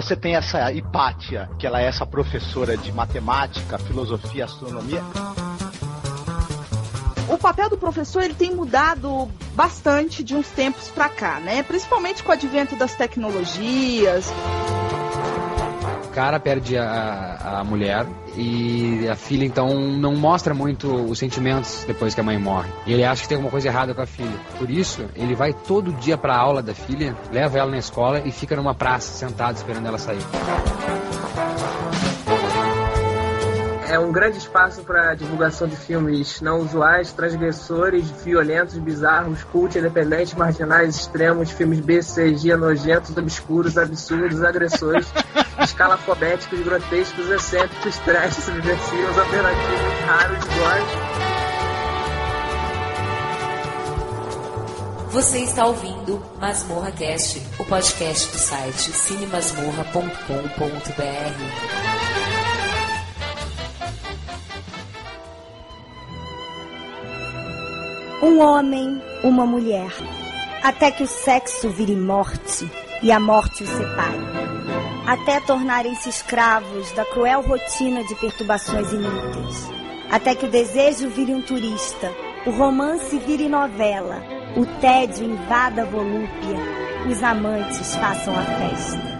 você tem essa Hipátia, que ela é essa professora de matemática, filosofia, astronomia o papel do professor ele tem mudado bastante de uns tempos para cá, né? Principalmente com o advento das tecnologias. O cara perde a, a mulher e a filha então não mostra muito os sentimentos depois que a mãe morre. E ele acha que tem alguma coisa errada com a filha. Por isso, ele vai todo dia para a aula da filha, leva ela na escola e fica numa praça sentado esperando ela sair é um grande espaço para divulgação de filmes não usuais, transgressores, violentos, bizarros, cult, independentes, marginais, extremos, filmes B, C, G, nojentos, obscuros, absurdos, agressores, escalafobéticos, grotescos, excêntricos, trash, subversivos, alternativos, raros, gore. Você está ouvindo Masmorra Cast, o podcast do site cinemasmorra.com.br. um homem, uma mulher, até que o sexo vire morte e a morte os separe, até tornarem-se escravos da cruel rotina de perturbações inúteis, até que o desejo vire um turista, o romance vire novela, o tédio invada a volúpia, os amantes façam a festa.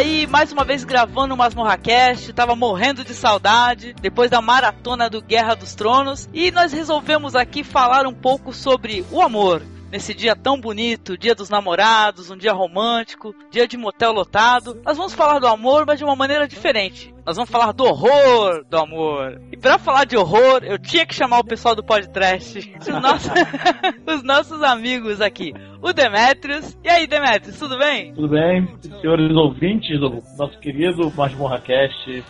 Aí, mais uma vez gravando o Masmorracast, tava morrendo de saudade depois da maratona do Guerra dos Tronos e nós resolvemos aqui falar um pouco sobre o amor. Nesse dia tão bonito, dia dos namorados, um dia romântico, dia de motel lotado. Nós vamos falar do amor, mas de uma maneira diferente. Nós vamos falar do horror do amor. E para falar de horror, eu tinha que chamar o pessoal do podcast, os nossos, os nossos amigos aqui o Demetrius. E aí, Demetrius, tudo bem? Tudo bem, senhores ouvintes do nosso querido Masmorra Cast.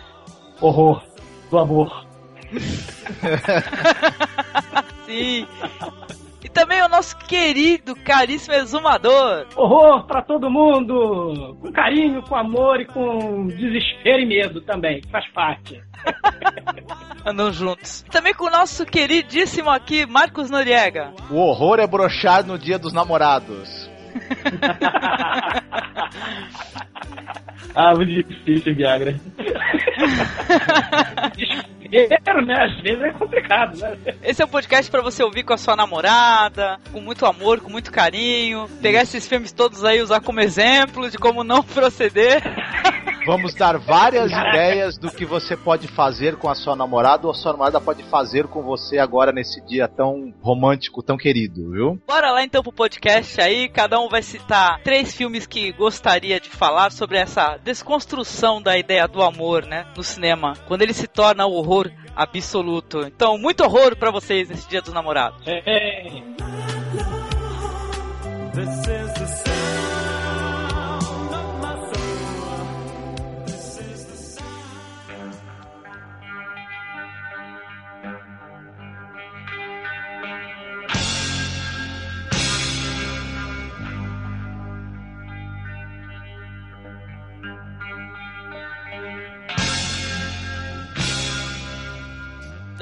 Horror do amor. Sim. E também o nosso querido, caríssimo exumador. Horror para todo mundo! Com carinho, com amor e com desespero e medo também, faz parte. Andam juntos. Também com o nosso queridíssimo aqui, Marcos Noriega. O horror é brochar no dia dos namorados. ah, muito difícil, Viagra. Desespero, né? Às vezes é complicado, né? Esse é um podcast para você ouvir com a sua namorada, com muito amor, com muito carinho, pegar esses filmes todos aí, usar como exemplo de como não proceder. Vamos dar várias Caraca. ideias do que você pode fazer com a sua namorada ou a sua namorada pode fazer com você agora nesse dia tão romântico, tão querido, viu? Bora lá então pro podcast aí, cada um vai citar três filmes que gostaria de falar sobre essa desconstrução da ideia do amor, né, no cinema, quando ele se torna o horror absoluto. Então, muito horror para vocês nesse Dia dos Namorados. É. é.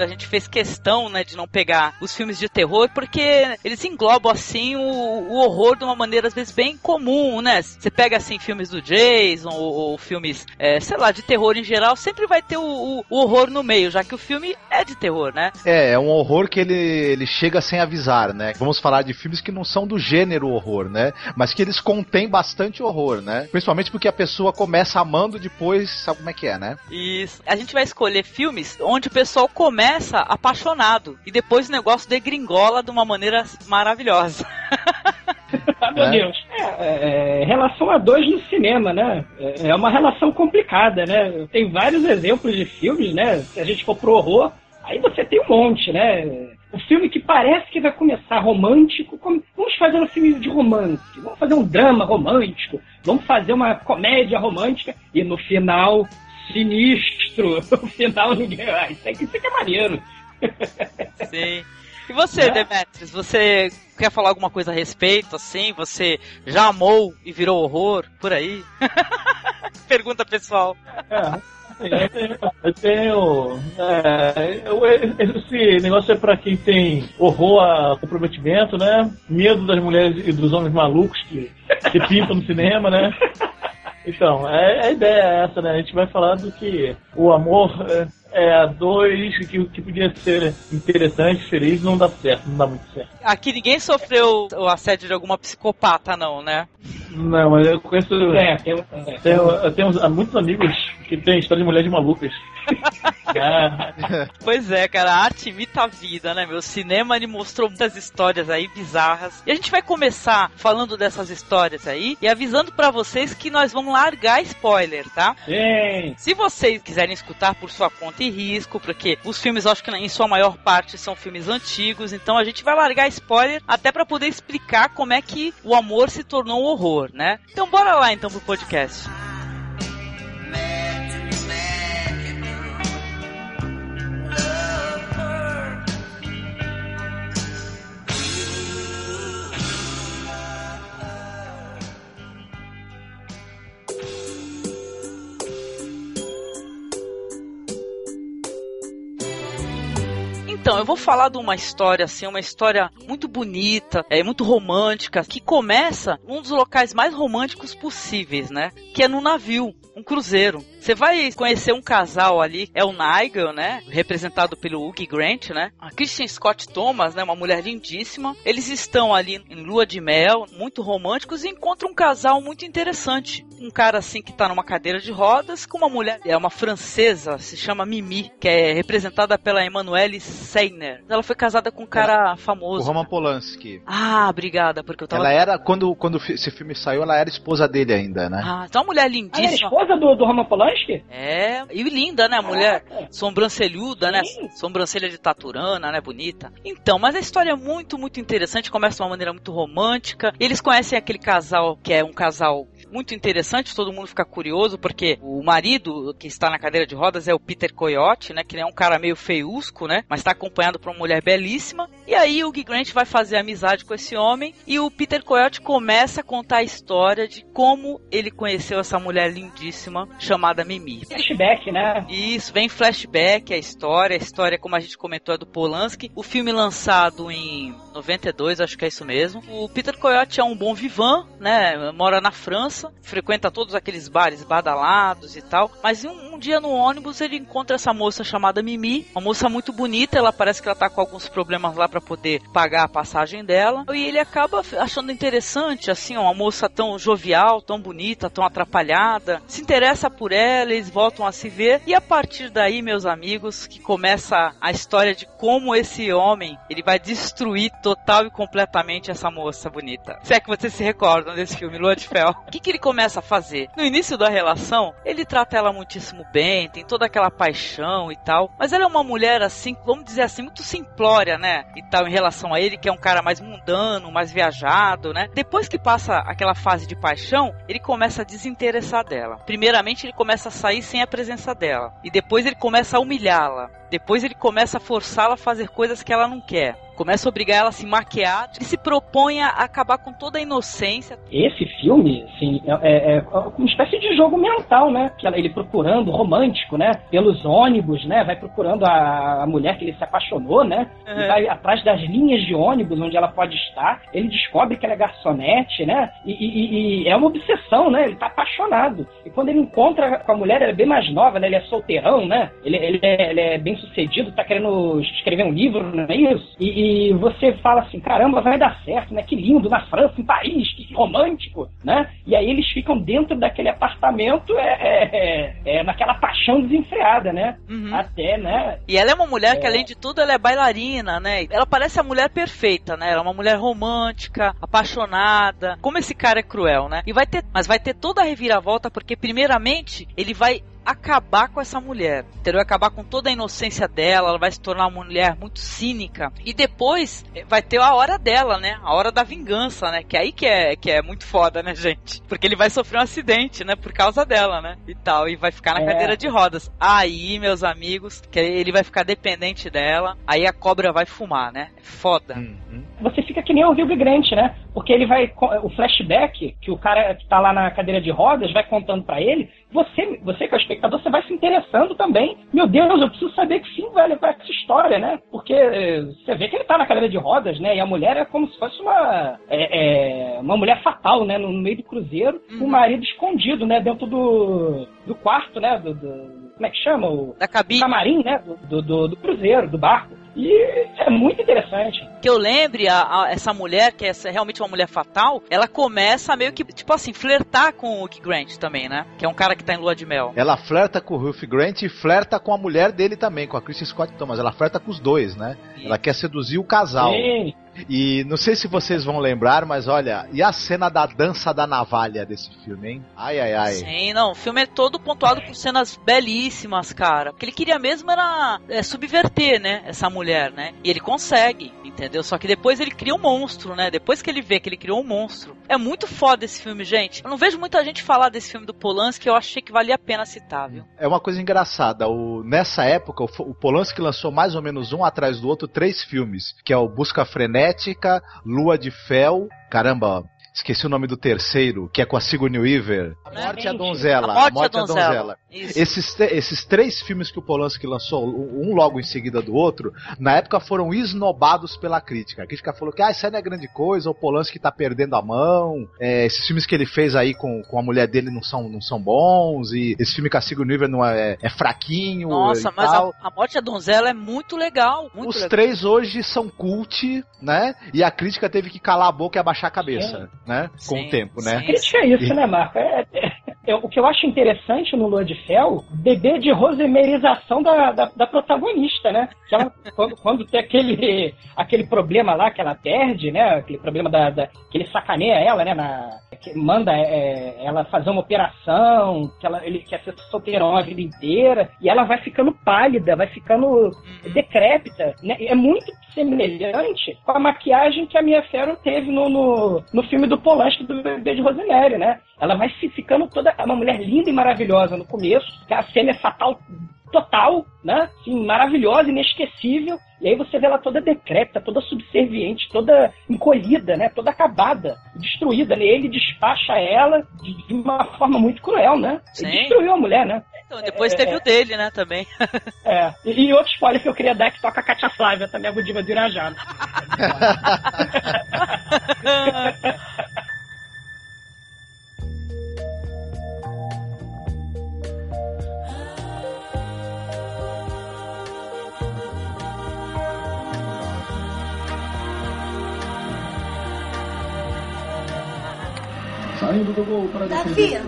A gente fez questão, né, de não pegar os filmes de terror, porque eles englobam, assim, o, o horror de uma maneira, às vezes, bem comum, né? Você pega, assim, filmes do Jason, ou, ou filmes, é, sei lá, de terror em geral, sempre vai ter o, o, o, horror no meio, já que o filme é de terror, né? É, é um horror que ele, ele chega sem avisar, né? Vamos falar de filmes que não são do gênero horror, né? Mas que eles contêm bastante horror, né? Principalmente porque a pessoa começa amando, depois sabe como é que é, né? Isso. A gente vai escolher filmes onde o pessoal começa começa apaixonado e depois o negócio degringola de uma maneira maravilhosa. ah, meu é. Deus. É, é, é, relação a dois no cinema, né? É, é uma relação complicada, né? Tem vários exemplos de filmes, né? Se a gente for pro horror, aí você tem um monte, né? O filme que parece que vai começar romântico, vamos fazer um filme de romance, vamos fazer um drama romântico, vamos fazer uma comédia romântica e no final sinistro. No final ninguém. Ah, isso aqui, isso aqui é maneiro. Sim. E você, é. Demetrius, você quer falar alguma coisa a respeito, assim? Você já amou e virou horror por aí? Pergunta pessoal. É. Eu tenho. Eu tenho é, eu, esse negócio é pra quem tem horror a comprometimento, né? Medo das mulheres e dos homens malucos que, que pintam no cinema, né? Então, é, a ideia é essa, né? A gente vai falar do que o amor é, é, dois que, que podia ser interessante, feliz, não dá certo, não dá muito certo. Aqui ninguém sofreu o assédio de alguma psicopata, não, né? Não, mas eu conheço. É, tenho, tenho, eu tenho muitos amigos que têm história de mulheres malucas. pois é, cara, a arte imita a vida, né, meu? O cinema ele mostrou muitas histórias aí bizarras. E a gente vai começar falando dessas histórias aí e avisando para vocês que nós vamos largar spoiler, tá? Sim. Se vocês quiserem escutar por sua conta e risco, porque os filmes, acho que em sua maior parte são filmes antigos, então a gente vai largar spoiler até para poder explicar como é que o amor se tornou um horror, né? Então bora lá então pro podcast. Então, eu vou falar de uma história assim, uma história muito bonita, é muito romântica, que começa num dos locais mais românticos possíveis, né? Que é no navio, um cruzeiro. Você vai conhecer um casal ali, é o Nigel, né? Representado pelo Hugh Grant, né? A Christian Scott Thomas, né? Uma mulher lindíssima. Eles estão ali em lua de mel, muito românticos, e encontram um casal muito interessante. Um cara assim que tá numa cadeira de rodas com uma mulher, é uma francesa, se chama Mimi, que é representada pela Emanuele Seiner. Ela foi casada com um cara famoso. O Roman Polanski. Ah, obrigada, porque eu tava. Ela era, quando, quando esse filme saiu, ela era esposa dele ainda, né? Ah, então uma mulher lindíssima. Ela é esposa do, do Roman Polanski? É, e linda, né? A mulher sobrancelhuda, né? Sobrancelha de taturana, né? Bonita. Então, mas a história é muito, muito interessante. Começa de uma maneira muito romântica. Eles conhecem aquele casal que é um casal muito interessante, todo mundo fica curioso, porque o marido que está na cadeira de rodas é o Peter Coyote, né? Que é um cara meio feiusco, né? Mas está acompanhado por uma mulher belíssima. E aí o Hugh Grant vai fazer amizade com esse homem e o Peter Coyote começa a contar a história de como ele conheceu essa mulher lindíssima chamada Mimi. Flashback, né? Isso, vem flashback, a história, a história, como a gente comentou, é do Polanski. O filme lançado em 92, acho que é isso mesmo. O Peter Coyote é um bom vivan, né? Mora na França, frequenta todos aqueles bares badalados e tal. Mas um, um, dia no ônibus ele encontra essa moça chamada Mimi, uma moça muito bonita. Ela parece que ela tá com alguns problemas lá para poder pagar a passagem dela. E ele acaba achando interessante, assim, uma moça tão jovial, tão bonita, tão atrapalhada. Se interessa por ela, eles voltam a se ver. E a partir daí, meus amigos, que começa a história de como esse homem ele vai destruir total e completamente essa moça bonita. Se é que vocês se recordam desse filme, Lua de Fel. O que, que ele começa a fazer? No início da relação, ele trata ela muitíssimo bem, tem toda aquela paixão e tal. Mas ela é uma mulher assim, vamos dizer assim, muito simplória, né? E tal, em relação a ele, que é um cara mais mundano, mais viajado, né? Depois que passa aquela fase de paixão, ele começa a desinteressar dela. Primeiramente, ele começa a sair sem a presença dela. E depois ele começa a humilhá-la. Depois ele começa a forçá-la a fazer coisas que ela não quer começa a obrigar ela a se maquiar e se propõe a acabar com toda a inocência. Esse filme, assim, é, é, é uma espécie de jogo mental, né? Que ele procurando, romântico, né? Pelos ônibus, né? Vai procurando a, mulher que ele se apaixonou, né? E vai atrás das linhas de ônibus onde ela pode estar. Ele descobre que ela é garçonete, né? E, e, e é uma obsessão, né? Ele tá apaixonado. E quando ele encontra com a mulher, ela é bem mais nova, né? Ele é solteirão, né? Ele, ele, é, ele é bem sucedido, tá querendo escrever um livro, não é isso? E, e você fala assim, caramba, vai dar certo, né? Que lindo, na França, em Paris, que romântico, né? E aí eles ficam dentro daquele apartamento, é, é, é, é naquela paixão desenfreada, né? Uhum. Até, né? E ela é uma mulher que, é. além de tudo, ela é bailarina, né? Ela parece a mulher perfeita, né? Ela é uma mulher romântica, apaixonada. Como esse cara é cruel, né? E vai ter, mas vai ter toda a reviravolta, porque primeiramente ele vai acabar com essa mulher, entendeu? Acabar com toda a inocência dela, ela vai se tornar uma mulher muito cínica. E depois eh, vai ter a hora dela, né? A hora da vingança, né? Que é aí que é, que é muito foda, né, gente? Porque ele vai sofrer um acidente, né? Por causa dela, né? E tal. E vai ficar na É. cadeira de rodas. Aí, meus amigos, que ele vai ficar dependente dela. Aí a cobra vai fumar, né? Foda. Uhum. você fica que nem o Rio Grande, né? Porque ele vai. O flashback, que o cara que tá lá na cadeira de rodas vai contando pra ele, você, você que é o espectador, você vai se interessando também. Meu Deus, eu preciso saber que fim vai levar essa história, né? Porque eh, você vê que ele tá na cadeira de rodas, né? E a mulher é como se fosse uma. é, é, uma mulher fatal, né? No meio do cruzeiro, com o marido escondido, né? Dentro do, do quarto, né? Do, do- como é que chama? O Da cabine. camarim, né? Do, do, do cruzeiro, do barco. E é muito interessante. que eu lembre, a, a- essa mulher, que é essa- realmente uma mulher fatal, ela começa a meio que, tipo assim, flertar com o Hugh Grant também, né? Que é um cara que tá em lua de mel. Ela flerta com o Hugh Grant e flerta com a mulher dele também, com a Kristen Scott Thomas. Ela flerta com os dois, né? Ela quer seduzir o casal. Sim. E não sei se vocês vão lembrar, mas olha, e a cena da dança da navalha desse filme, hein? Ai, ai, ai. Sim, não, o filme é todo pontuado por cenas belíssimas, cara. O que ele queria mesmo era é, subverter, né, essa mulher, né? E ele consegue, entendeu? Só que depois ele cria um monstro, né? Depois que ele vê que ele criou um monstro. É muito foda esse filme, gente. Eu não vejo muita gente falar desse filme do Polanski, eu achei que valia a pena citar, viu? É uma coisa engraçada. O, nessa época, o, o Polanski lançou mais ou menos um atrás do outro três filmes, que é o Busca Frenética, Lua de Fel, caramba, esqueci o nome do terceiro, que é com a Sigourney Weaver. A Morte a Donzela. A Morte a Donzela. Isso. Esses, esses três filmes que o Polanski lançou, um logo em seguida do outro, na época foram esnobados pela crítica. A crítica falou que ah, isso aí não é grande coisa, o Polanski tá perdendo a mão, é, esses filmes que ele fez aí com, com a mulher dele não são, não são bons, e esse filme com a Sigourney Weaver não é, é fraquinho Nossa, e mas tal. a, a Morte da Donzela é muito legal. Muito Os legal. três hoje são cult, né? E a crítica teve que calar a boca e abaixar a cabeça, né? Com Sim, o tempo, né? sim. Crítica é isso, né, Marco? É- é- é- o que eu acho interessante no Lua de Fel, bebê de rosemerização da, da, da protagonista, né? Ela, quando, quando tem aquele, aquele problema lá que ela perde, né? Aquele problema da, da- que ele sacaneia ela, né? Na, que manda é, ela fazer uma operação, que ela, ele quer ser solteirão a vida inteira, e ela vai ficando pálida, vai ficando decrépita, né? É muito semelhante com a maquiagem que a Mia Farrow teve no, no, no filme do Polanski do bebê de Rosemary, né? Ela vai se ficando toda uma mulher linda e maravilhosa no começo, que a cena é fatal total, né? Assim, maravilhosa, inesquecível. E aí você vê ela toda decrépita, toda subserviente, toda encolhida, né? Toda acabada, destruída. Né? Ele despacha ela de uma forma muito cruel, né? Ele Sim. destruiu a mulher, né? Então, depois É, teve é. o dele, né, também. É. E, e outro spoiler que eu queria dar é que toca a Katia Flávia, também a Gudiva do Irajá. Davi,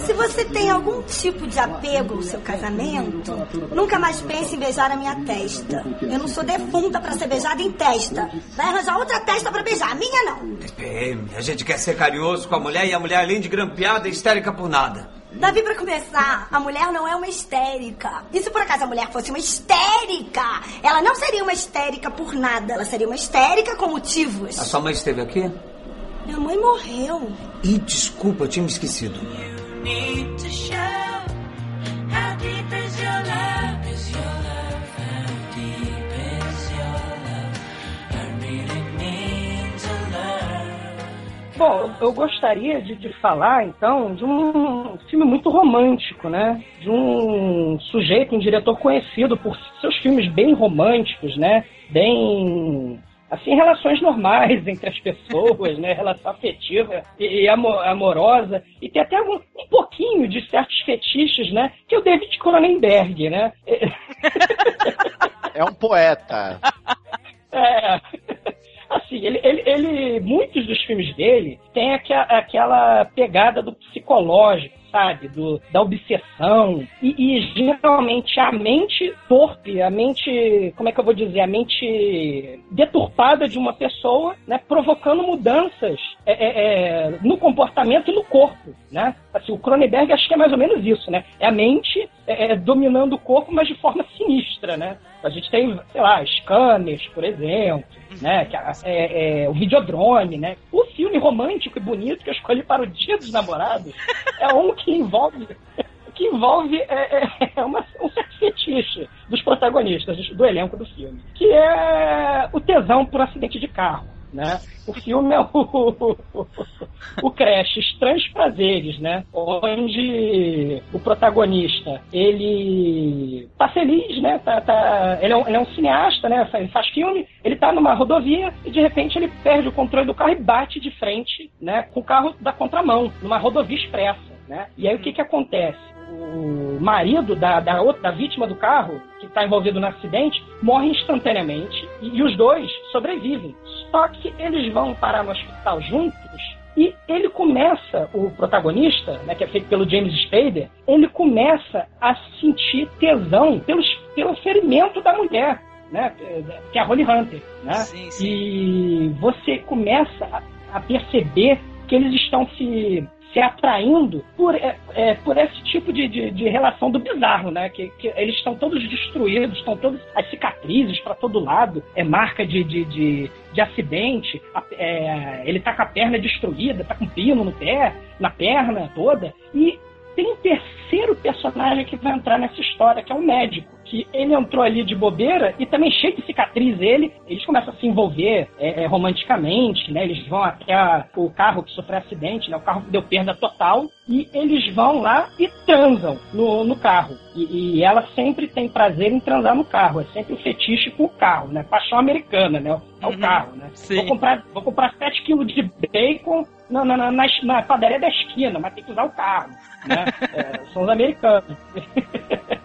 se você tem algum tipo de apego ao seu casamento, nunca mais pense em beijar a minha testa. Eu não sou defunta pra ser beijada em testa. Vai arranjar outra testa pra beijar, a minha não. PM, a gente quer ser carinhoso com a mulher e a mulher, além de grampeada, é histérica por nada. Davi, pra começar, a mulher não é uma histérica. E se por acaso a mulher fosse uma histérica, ela não seria uma histérica por nada. Ela seria uma histérica com motivos. A sua mãe esteve aqui? Minha mãe morreu. Ih, desculpa, tinha me esquecido. Bom, eu gostaria de, de falar, então, de um filme muito romântico, né? De um sujeito, um diretor conhecido por seus filmes bem românticos, né? Bem assim, relações normais entre as pessoas, né? Relação afetiva e, e amo- amorosa. E tem até algum, um pouquinho de certos fetiches, né? Que é o David Cronenberg, né? É um poeta. É. Assim, ele, ele, ele- muitos dos filmes dele têm aqua- aquela pegada do psicológico, sabe? Do, da obsessão. E, e geralmente a mente torpe, a mente, como é que eu vou dizer? A mente deturpada de uma pessoa, né? Provocando mudanças é, é, é, no comportamento e no corpo, né? Assim, o Cronenberg acho que é mais ou menos isso, né? É a mente é, é, dominando o corpo, mas de forma sinistra, né? A gente tem, sei lá, scanners, por exemplo, né? Que é, é, o videodrome, né? O filme romântico e bonito que eu escolhi para o Dia dos Namorados é um que envolve que envolve é, é, é uma, um certo fetiche dos protagonistas, do elenco do filme, que é o tesão por acidente de carro. Né? O filme é o, o Crash, Estranhos Prazeres, né? Onde o protagonista, ele tá feliz, né? Tá, tá, ele, é um, ele é um cineasta, né? Ele faz filme, ele tá numa rodovia e de repente ele perde o controle do carro e bate de frente, né? Com o carro da contramão, numa rodovia expressa, né? E aí o que que acontece? O marido da, da, outra, da vítima do carro, que está envolvido no acidente, morre instantaneamente e, e, os dois sobrevivem. Só que eles vão parar no hospital juntos e ele começa, o protagonista, né, que é feito pelo James Spader, ele começa a sentir tesão pelos, pelo ferimento da mulher. Né, que é a Holly Hunter. Né? Sim, sim. E você começa a, a perceber que eles estão se se atraindo por, é, é, por esse tipo de, de, de, relação do bizarro, né? Que, que eles estão todos destruídos, estão todos as cicatrizes para todo lado, é marca de, de, de, de acidente, é, ele tá com a perna destruída, tá com pino no pé, na perna toda, e tem um terceiro personagem que vai entrar nessa história, que é o médico que ele entrou ali de bobeira e também cheio de cicatriz ele, eles começam a se envolver é, é, romanticamente, né? Eles vão até a, o carro que sofreu acidente, né? O carro deu perda total e eles vão lá e transam no, no carro. E, e, ela sempre tem prazer em transar no carro, é sempre o um fetiche com o carro, né? Paixão americana, né? É o uhum, carro, né? Sim. Vou comprar, vou comprar 7 quilos de bacon na, na, na, na, padaria da esquina, mas tem que usar o carro, né? É, são os americanos.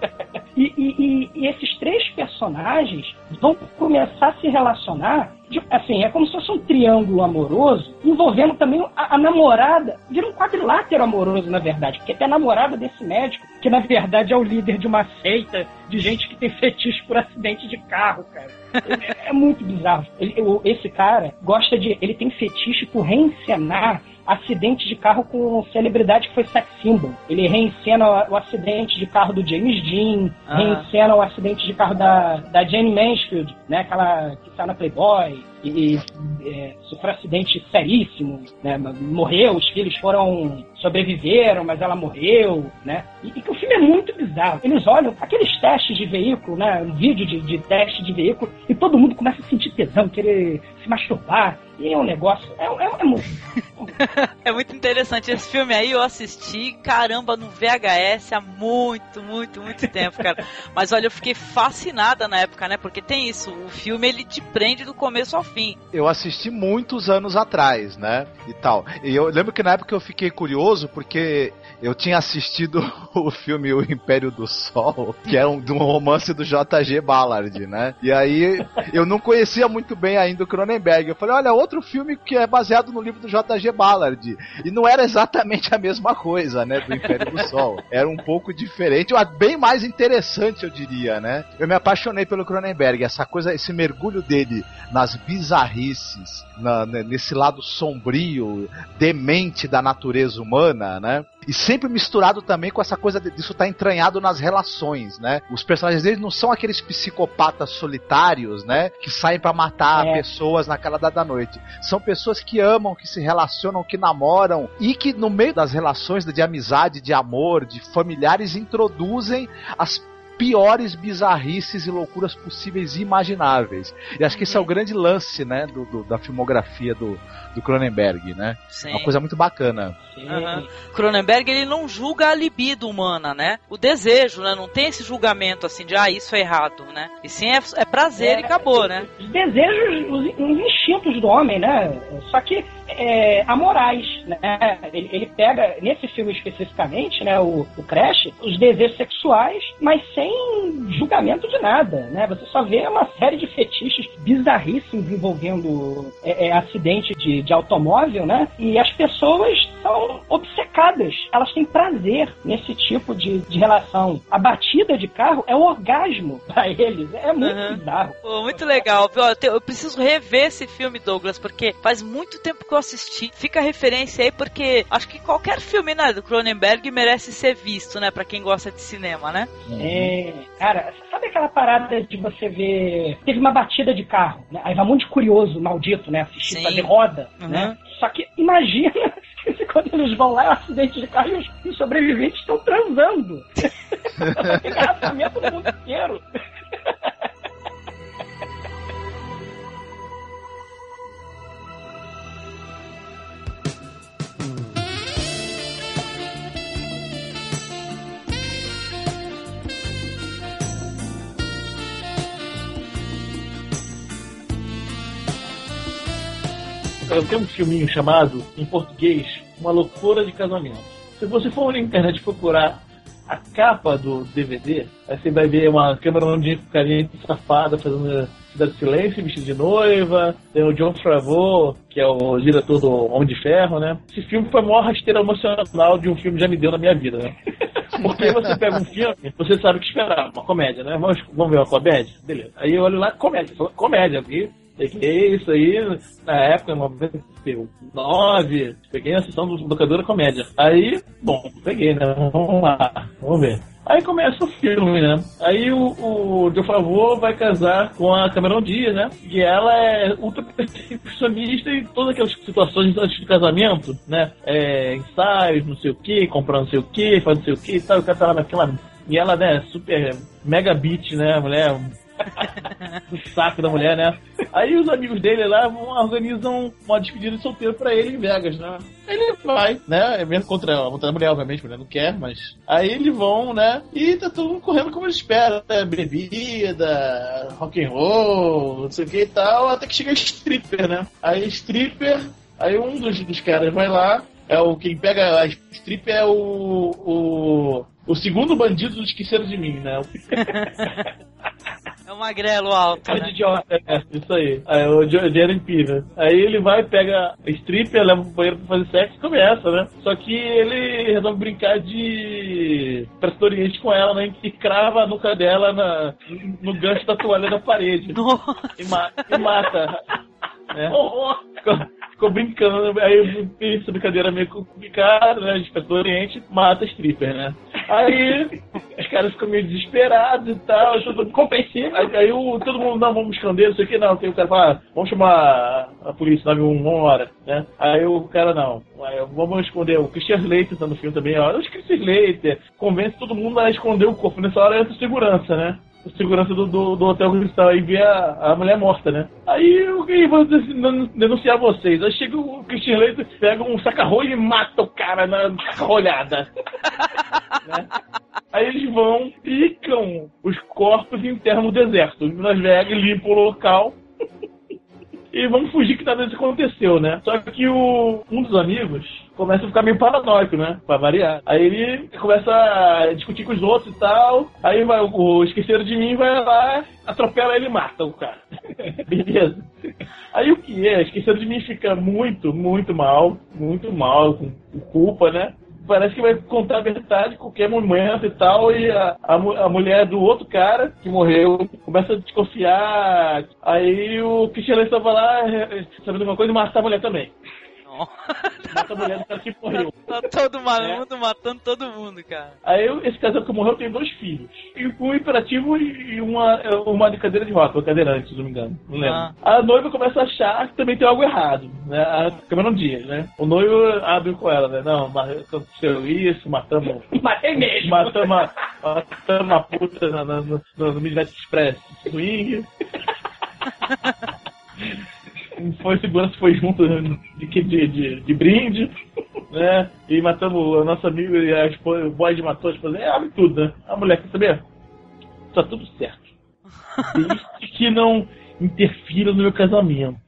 E, e, esses três personagens vão começar a se relacionar. De, assim, é como se fosse um triângulo amoroso, envolvendo também a, a, namorada. Vira um quadrilátero amoroso, na verdade, porque até a namorada desse médico, que na verdade é o líder de uma seita de gente que tem fetiche por acidente de carro, cara. É, é muito bizarro. Ele, esse cara gosta de. Ele tem fetiche por reencenar acidente de carro com celebridade que foi sex symbol. Ele reencena o acidente de carro do James Dean, ah. reencena o acidente de carro da, da Jane Mansfield, né? Aquela que está na Playboy e, é, sofreu um acidente seríssimo, né? Morreu, os filhos foram sobreviveram, mas ela morreu, né? E, e, que o filme é muito bizarro. Eles olham aqueles testes de veículo, né? Um vídeo de, de teste de veículo e todo mundo começa a sentir tesão, querer se masturbar. E é um negócio. É, é, é muito. é muito interessante. Esse filme aí eu assisti, caramba, no VHS há muito, muito, muito tempo, cara. Mas olha, eu fiquei fascinada na época, né? Porque tem isso, o filme ele te prende do começo ao fim. Eu assisti muitos anos atrás, né? E tal. E eu lembro que na época eu fiquei curioso porque eu tinha assistido o filme O Império do Sol, que é um, um romance do J.G. Ballard, né? E aí eu não conhecia muito bem ainda o Cronenberg. Eu falei, olha, outro filme que é baseado no livro do J.G. Ballard. E não era exatamente a mesma coisa, né? Do Império do Sol. Era um pouco diferente, bem mais interessante, eu diria, né? Eu me apaixonei pelo Cronenberg, essa coisa, esse mergulho dele nas bizarrices, na, nesse lado sombrio, demente da natureza humana, né? E sempre misturado também com essa coisa disso estar tá entranhado nas relações, né? Os personagens deles não são aqueles psicopatas solitários, né? Que saem para matar é. pessoas naquela da noite. São pessoas que amam, que se relacionam, que namoram e que no meio das relações de amizade, de amor, de familiares introduzem as piores bizarrices e loucuras possíveis e imagináveis. E acho que esse é o uhum. grande lance, né, do, do da filmografia do, do Cronenberg, né? Sim. Uma coisa muito bacana. Uhum. Cronenberg, ele não julga a libido humana, né? O desejo, né? Não tem esse julgamento, assim, de, ah, isso é errado, né? E sim, é, é prazer é, e acabou, né? Os desejos, os, os instintos do homem, né? Só que é, amorais, né? Ele, ele pega, nesse filme especificamente, né, o, o Crash, os desejos sexuais, mas sem julgamento de nada, né? Você só vê uma série de fetiches bizarríssimos envolvendo é, é, acidente de, de automóvel, né? E as pessoas são obcecadas. Elas têm prazer nesse tipo de, de relação. A batida de carro é um orgasmo para eles. É muito Uhum. bizarro. Pô, muito legal. Eu Eu preciso rever esse filme, Douglas, porque faz muito tempo que eu assisti. Fica a referência aí, porque acho que qualquer filme né, do Cronenberg merece ser visto, né? Pra quem gosta de cinema, né? É, cara, sabe aquela parada de você ver. Teve uma batida de carro, né? Aí vai um monte de curioso, maldito, né? Assistir Sim. fazer roda, Uhum. né? Só que imagina se quando eles vão lá é um acidente de carro e os, sobreviventes estão transando. Tem engarrafamento no mundo inteiro. Tem um filminho chamado, em português, Uma Loucura de Casamento. Se você for na internet procurar a capa do DVD, aí você vai ver uma câmera onde carinha safada fazendo Cidade de Silêncio, vestido de noiva. Tem o John Favreau, que é o diretor do Homem de Ferro, né? Esse filme foi a maior rasteira emocional de um filme que já me deu na minha vida, né? Porque você pega um filme, você sabe o que esperar, uma comédia, né? Vamos, vamos ver uma comédia? Beleza. Aí eu olho lá, comédia, comédia, aqui. Peguei isso aí, na época, em 99, peguei na sessão do locadora comédia. Aí, bom, peguei, né? Vamos lá, vamos ver. Aí começa o filme, né? Aí o, o de favor vai casar com a Cameron Diaz, né? E ela é ultra perfeccionista em todas aquelas situações antes do casamento, né? É, ensaios, não sei o que, comprar não sei o que, fazer não sei o que e tal. O cara tá lá naquela. E ela, né, super mega beat, né? Mulher do saco da mulher, né? Aí os amigos dele lá organizam uma despedida de solteiro pra ele em Vegas, né? Ele vai, né? É mesmo contra, contra a mulher, obviamente, a mulher não quer, mas. Aí eles vão, né? E tá todo mundo correndo como eles esperam, né? Bebida, rock and roll, não sei o que e tal, até que chega stripper, né? Aí stripper, aí um dos, dos caras vai lá, é o quem pega a stripper é o. o o segundo bandido do Esqueceram de Mim, né? É um magrelo alto, Cara de né? idiota, é, isso aí. Aí o Jeremy Piven. Aí ele vai, pega a stripper, leva pro banheiro pra fazer sexo e começa, né? Só que ele resolve brincar de Presto Oriente com ela, né? E crava a nuca dela na, no gancho da toalha da parede. Nossa. E, ma e mata. Né? Ficou, ficou brincando, aí essa brincadeira meio complicada, né? De Presto Oriente, mata a stripper, né? Aí os caras ficam meio desesperados e tal, tudo compreensível. Aí, aí o, todo mundo, não, vamos esconder, não sei o que, não. Tem o cara fala, ah, vamos chamar a polícia 91 uma hora, né? Aí o cara, não, aí, vamos esconder. O Christian Slater tá no filme também, ó. Os Christian Slater convence todo mundo a esconder o corpo. Nessa hora entra segurança, né? O segurança do, do, do hotel cristal aí vê a, a mulher morta, né? Aí eu que vou den- denunciar vocês. Aí chega o Christian Slater, pega um saca-rolho e mata o cara na saca-rolhada. né? Aí eles vão, picam os corpos e enterram no deserto. Em Las Vegas, limpam o local. E vamos fugir que nada disso aconteceu, né? Só que o, um dos amigos começa a ficar meio paranoico, né? Pra variar. Aí ele começa a discutir com os outros e tal. Aí vai, o esqueceram de mim vai lá, atropela ele e mata o cara. Beleza. Aí o que é? Esqueceram de mim fica muito, muito mal. Muito mal, com, culpa, né? Parece que vai contar a verdade qualquer momento e tal, e a, a, a mulher do outro cara que morreu começa a desconfiar. Aí o Christian Lester vai lá, eh, sabendo alguma coisa, e mata a mulher também. Mata a mulher do cara que morreu. Tá todo mundo matando todo mundo, cara. Aí esse casal que morreu tem dois filhos. E um hiperativo e uma, uma de cadeira de roda, cadeirante, se não me engano. Não lembro. Ah. A noiva começa a achar que também tem algo errado, né? A Cameron Dias, né? O noivo abre com ela, né? Não, mas aconteceu isso, matamos. Matei mesmo. Matamos a, matamos a puta na- na- no, no, no Midnight Express Swing. foi segurança foi junto né, de, de, de, de brinde, né? E matamos a nossa amiga e a esposa, o boy de matou a esposa, é, abre tudo, né? Ah, a mulher, quer saber? Tá tudo certo. Desde que não interfira no meu casamento.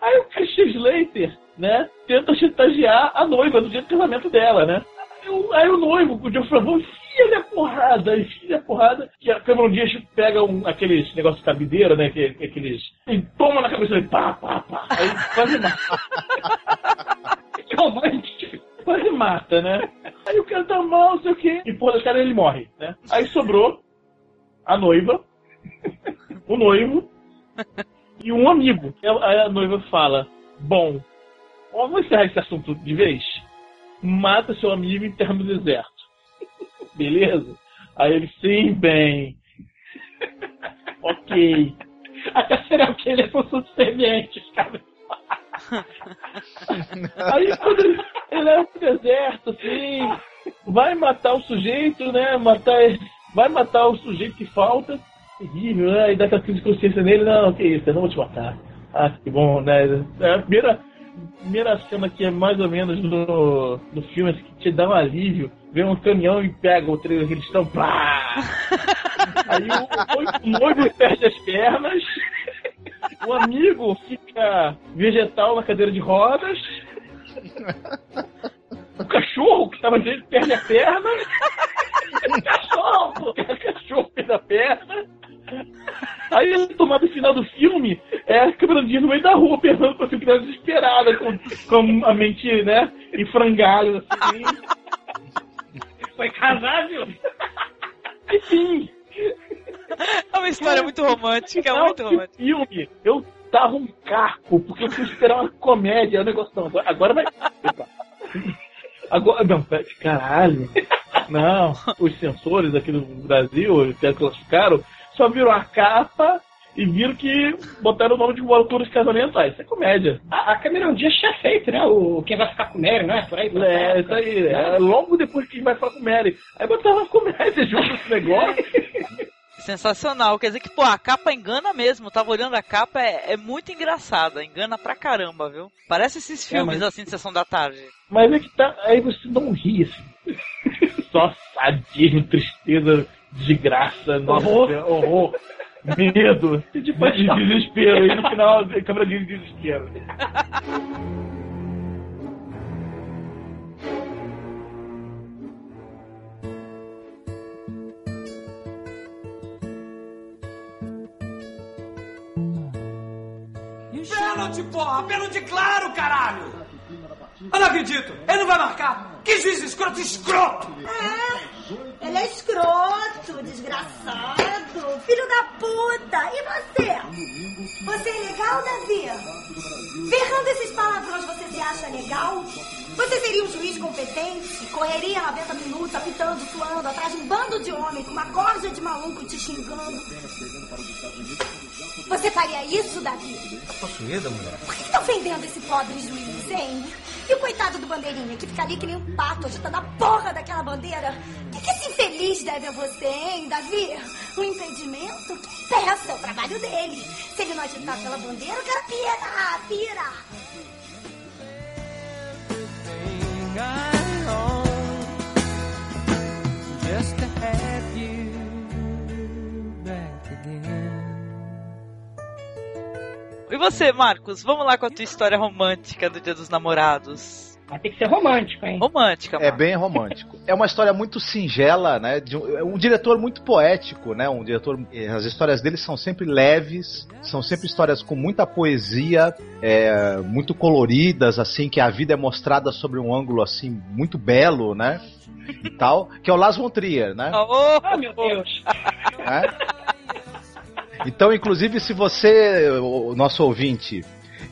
Aí o Christian Slater, né? Tenta chantagear a noiva do dia do casamento dela, né? Aí o, aí o noivo, o John Favreau, enfia a porrada, enfia a porrada, que a Cameron Diaz pega um, aqueles negócios de cabideira, né, que, que aqueles... e toma na cabeça dele, pá, pá, pá, aí quase mata. Romântico. Quase mata, né? Aí o cara tá mal, sei o quê. E, pô, o cara ele morre, né? Aí sobrou a noiva, o noivo e um amigo. Aí a noiva fala: Bom, vamos encerrar esse assunto de vez? Mata seu amigo e enterra no deserto. Beleza? Aí ele, sim, bem. ok. Até será que ele é função de sementes, cara. Aí quando ele, ele é pro deserto, assim, vai matar o sujeito, né? Matar, vai matar o sujeito que falta. Terrível, né? E dá aquela crise de consciência nele, não, que isso, eu não vou te matar. Ah, que bom, né? É a primeira, primeira cena que é mais ou menos no, no filme, assim, que te dá um alívio, vem um caminhão e pega o trailer que eles estão. Pá! Aí o, o noivo perde as pernas, o amigo fica vegetal na cadeira de rodas, o cachorro que estava dentro perde a perna, cachorro, o cachorro perde a perna. Aí a tomada final do filme é a câmera no meio da rua, pensando pra criança desesperada, com, com a mente, né, em frangalhos, assim. Foi casável? Enfim. É uma história muito romântica, é muito romântica. filme, eu tava um caco, porque eu fui esperar uma comédia, o negócio não, agora, agora vai. Agora, não, caralho. Não, os sensores aqui no Brasil, que classificaram, só viram a capa e viram que botaram o nome de Loucuras Casamentais. Isso é comédia. A, a Cameron Diaz tinha feito, né? O Quem Vai Ficar com Mary, não é? Por aí. É, isso aí. É logo depois que a gente vai falar com o Mary. Aí botaram comédia junto com esse negócio. Sensacional. Quer dizer que, pô, a capa engana mesmo. Eu tava olhando a capa, é, é muito engraçada. Engana pra caramba, viu? Parece esses É, filmes mas- assim de sessão da tarde. Mas é que tá. Aí você não ri, assim. Só sadismo, tristeza, desgraça, nossa, Horror. horror, medo, De de paixão. desespero. E no final, a câmera de desespero. Pênalti, porra! Pênalti claro, caralho! Eu não acredito! Ele não vai marcar! Que juiz escroto, escroto! É, ele é escroto, desgraçado, filho da puta. E você? Você é legal, Davi? Ferrando esses palavrões, você se acha legal? Você seria um juiz competente? Correria 90 minutos, apitando, suando, atrás de um bando de homens, com uma corja de maluco te xingando. Você faria isso, Davi? Tá possuída, mulher? Por que estão ofendendo esse pobre juiz, hein? E o coitado do bandeirinha, que fica ali que nem um pato, agitando a porra daquela bandeira? O que, que esse infeliz deve a você, hein, Davi? Um impedimento? Que peça, é o trabalho dele. Se ele não agitar aquela bandeira, o cara pira, pira. E você, Marcos? Vamos lá com a tua história romântica do Dia dos Namorados. Vai ter que ser romântico, hein? Romântica, É Marcos. bem romântico. É uma história muito singela, né? De um, é um diretor muito poético, né? Um diretor. eh, As histórias dele são sempre leves, são sempre histórias com muita poesia, é, muito coloridas, assim, que a vida é mostrada sobre um ângulo assim muito belo, né? E tal, que é o Las von Trier, né? Oh, Ah, meu Deus. né? Então, inclusive, se você, o nosso ouvinte,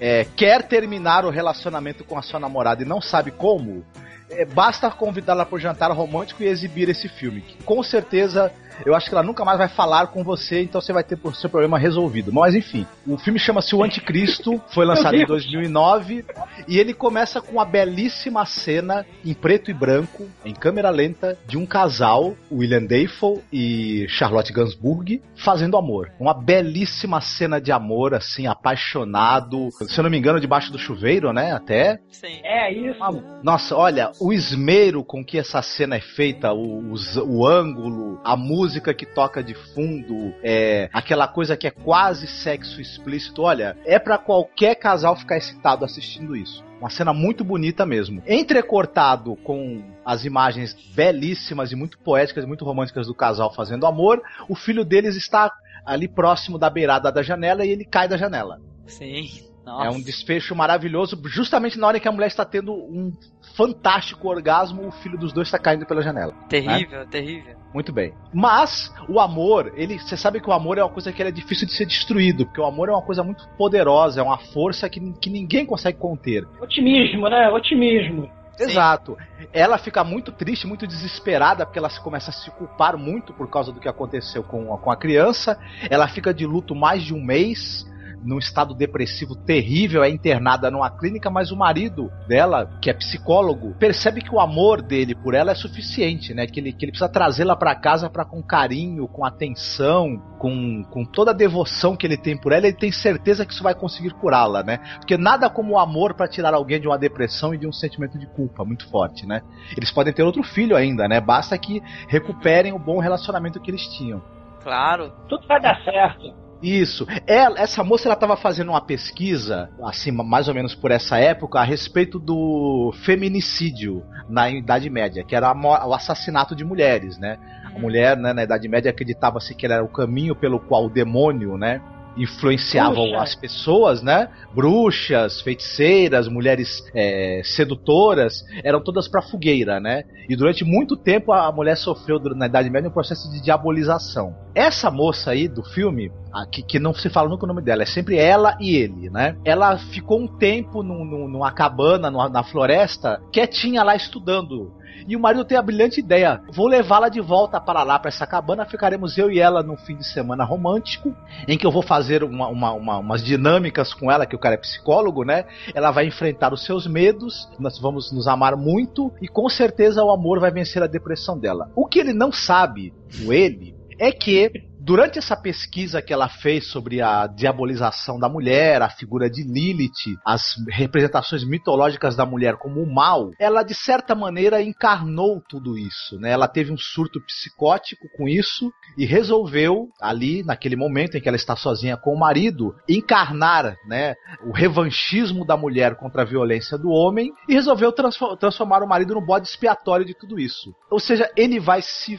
é, quer terminar o relacionamento com a sua namorada e não sabe como, é, basta convidá-la para o jantar romântico e exibir esse filme. Que, com certeza, eu acho que ela nunca mais vai falar com você, então você vai ter o seu problema resolvido. Mas enfim, o filme chama-se O Anticristo, foi lançado em 2009 e ele começa com uma belíssima cena em preto e branco, em câmera lenta, de um casal, William Dafoe e Charlotte Gainsbourg, fazendo amor. Uma belíssima cena de amor, assim, apaixonado. Se eu não me engano, debaixo do chuveiro, né? Até. sim. É isso. Nossa, olha, o esmero com que essa cena é feita, o, os- o ângulo, a música música que toca de fundo, é, aquela coisa que é quase sexo explícito. Olha, é para qualquer casal ficar excitado assistindo isso. Uma cena muito bonita mesmo. Entrecortado com as imagens belíssimas e muito poéticas e muito românticas do casal fazendo amor, o filho deles está ali próximo da beirada da janela e ele cai da janela. Sim. Nossa. É um desfecho maravilhoso, justamente na hora que a mulher está tendo um fantástico orgasmo, o filho dos dois está caindo pela janela. Terrível, né? terrível. Muito bem. Mas o amor, ele, você sabe que o amor é uma coisa que é difícil de ser destruído, porque o amor é uma coisa muito poderosa, é uma força que, que ninguém consegue conter. Otimismo, né? Otimismo. Exato. Ela fica muito triste, muito desesperada, porque ela começa a se culpar muito por causa do que aconteceu com a, com a criança. Ela fica de luto mais de um mês num estado depressivo terrível, é internada numa clínica, mas o marido dela, que é psicólogo, percebe que o amor dele por ela é suficiente, né? Que ele, que ele precisa trazê-la para casa para com carinho, com atenção, com, com toda a devoção que ele tem por ela, ele tem certeza que isso vai conseguir curá-la, né? Porque nada como o amor para tirar alguém de uma depressão e de um sentimento de culpa muito forte, né? Eles podem ter outro filho ainda, né? Basta que recuperem o bom relacionamento que eles tinham. Claro. Tudo vai dar certo. Isso. Ela, essa moça ela estava fazendo uma pesquisa, assim, mais ou menos por essa época, a respeito do feminicídio na Idade Média, que era o assassinato de mulheres, né? A mulher, né, na Idade Média acreditava-se que era o caminho pelo qual o demônio, né, influenciavam Bruxa. as pessoas, né? Bruxas, feiticeiras, mulheres é, sedutoras, eram todas para fogueira, né? E durante muito tempo a mulher sofreu na Idade Média um processo de diabolização. Essa moça aí do filme, que, que, não se fala nunca o nome dela, é sempre ela e ele, né? Ela ficou um tempo num, numa cabana, numa, na floresta, quietinha lá estudando e o marido tem a brilhante ideia: vou levá-la de volta para lá, para essa cabana. Ficaremos eu e ela num fim de semana romântico, em que eu vou fazer uma, uma, uma, umas dinâmicas com ela, que o cara é psicólogo, né? Ela vai enfrentar os seus medos, nós vamos nos amar muito e com certeza o amor vai vencer a depressão dela. O que ele não sabe, o ele, é que durante essa pesquisa que ela fez sobre a diabolização da mulher, a figura de Lilith, as representações mitológicas da mulher como o mal, ela de certa maneira encarnou tudo isso, né? Ela teve um surto psicótico com isso e resolveu ali naquele momento em que ela está sozinha com o marido encarnar, né, o revanchismo da mulher contra a violência do homem e resolveu transformar o marido no bode expiatório de tudo isso. Ou seja, ele vai se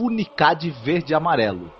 funicar de verde e amarelo.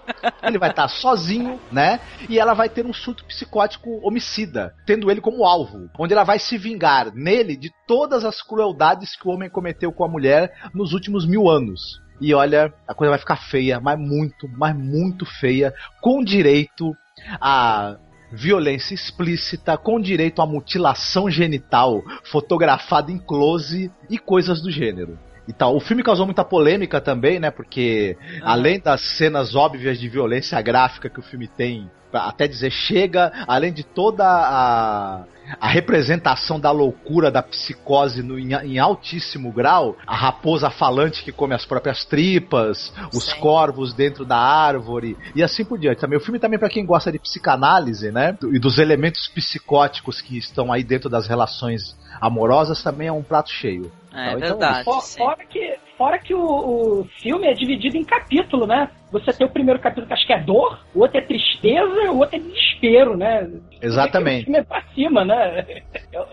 Ele vai estar sozinho, né? E ela vai ter um surto psicótico homicida, tendo ele como alvo, onde ela vai se vingar nele de todas as crueldades que o homem cometeu com a mulher nos últimos mil anos. E olha, a coisa vai ficar feia, mas muito, mas muito feia, com direito a violência explícita, com direito à mutilação genital, fotografada em close e coisas do gênero e tal. O filme causou muita polêmica também, né? Porque ah. além das cenas óbvias de violência gráfica que o filme tem, até dizer chega, além de toda a a representação da loucura, da psicose no, em, em, altíssimo grau, a raposa falante que come as próprias tripas, os Sim. corvos dentro da árvore e assim por diante. Também o filme também para quem gosta de psicanálise, né, e dos elementos psicóticos que estão aí dentro das relações amorosas também é um prato cheio. É, então, verdade. For, fora que, fora que o, o, filme é dividido em capítulo, né? Você tem o primeiro capítulo que acho que é dor, o outro é tristeza, o outro é desespero, né? Exatamente. O filme é pra cima, né?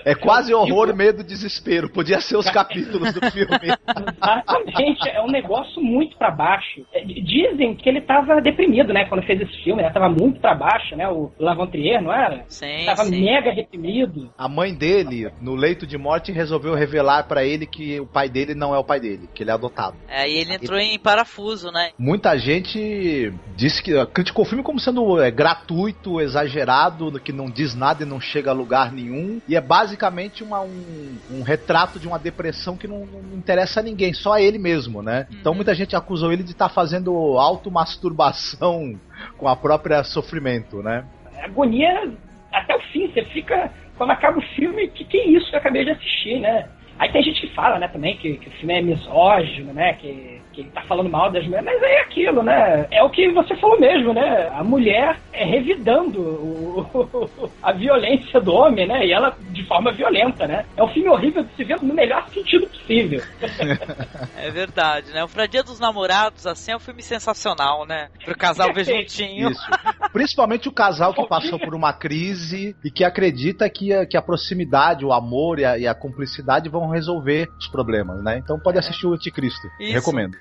É quase horror, medo, desespero. Podia ser os capítulos do filme. Exatamente. É um negócio muito para baixo. É, dizem que ele tava deprimido, né? Quando fez esse filme, né? Tava muito para baixo, né? O Lavontrier, não era? Sim. Tava sim. mega deprimido. A mãe dele, no leito de morte, resolveu revelar para ele que o pai dele não é o pai dele, que ele é adotado. É, e ele entrou em parafuso, né? Muita gente disse que criticou o filme como sendo é, gratuito, exagerado, que não diz nada e não chega a lugar nenhum. E é basicamente uma, um, um retrato de uma depressão que não, não, interessa a ninguém, só a ele mesmo, né? Então uhum. muita gente acusou ele de estar tá fazendo automasturbação com a própria sofrimento, né? Agonia até o fim, você fica. Quando acaba o filme, que que é isso que eu acabei de assistir, né? Aí tem gente que fala, né, também, que, que o filme é misógino, né? Que, que ele tá falando mal das mulheres, mas é aquilo, né? É o que você falou mesmo, né? A mulher é revidando o, a violência do homem, né? E ela de forma violenta, né? É um filme horrível de se ver no melhor sentido possível. É verdade, né? O Pra Dia dos Namorados, assim, é um filme sensacional, né? Pro casal ver juntinho. Isso. Principalmente o casal que passou por uma crise e que acredita que a, que a proximidade, o amor e a, e a cumplicidade vão resolver os problemas, né? Então pode assistir o Anticristo. Isso. Recomendo.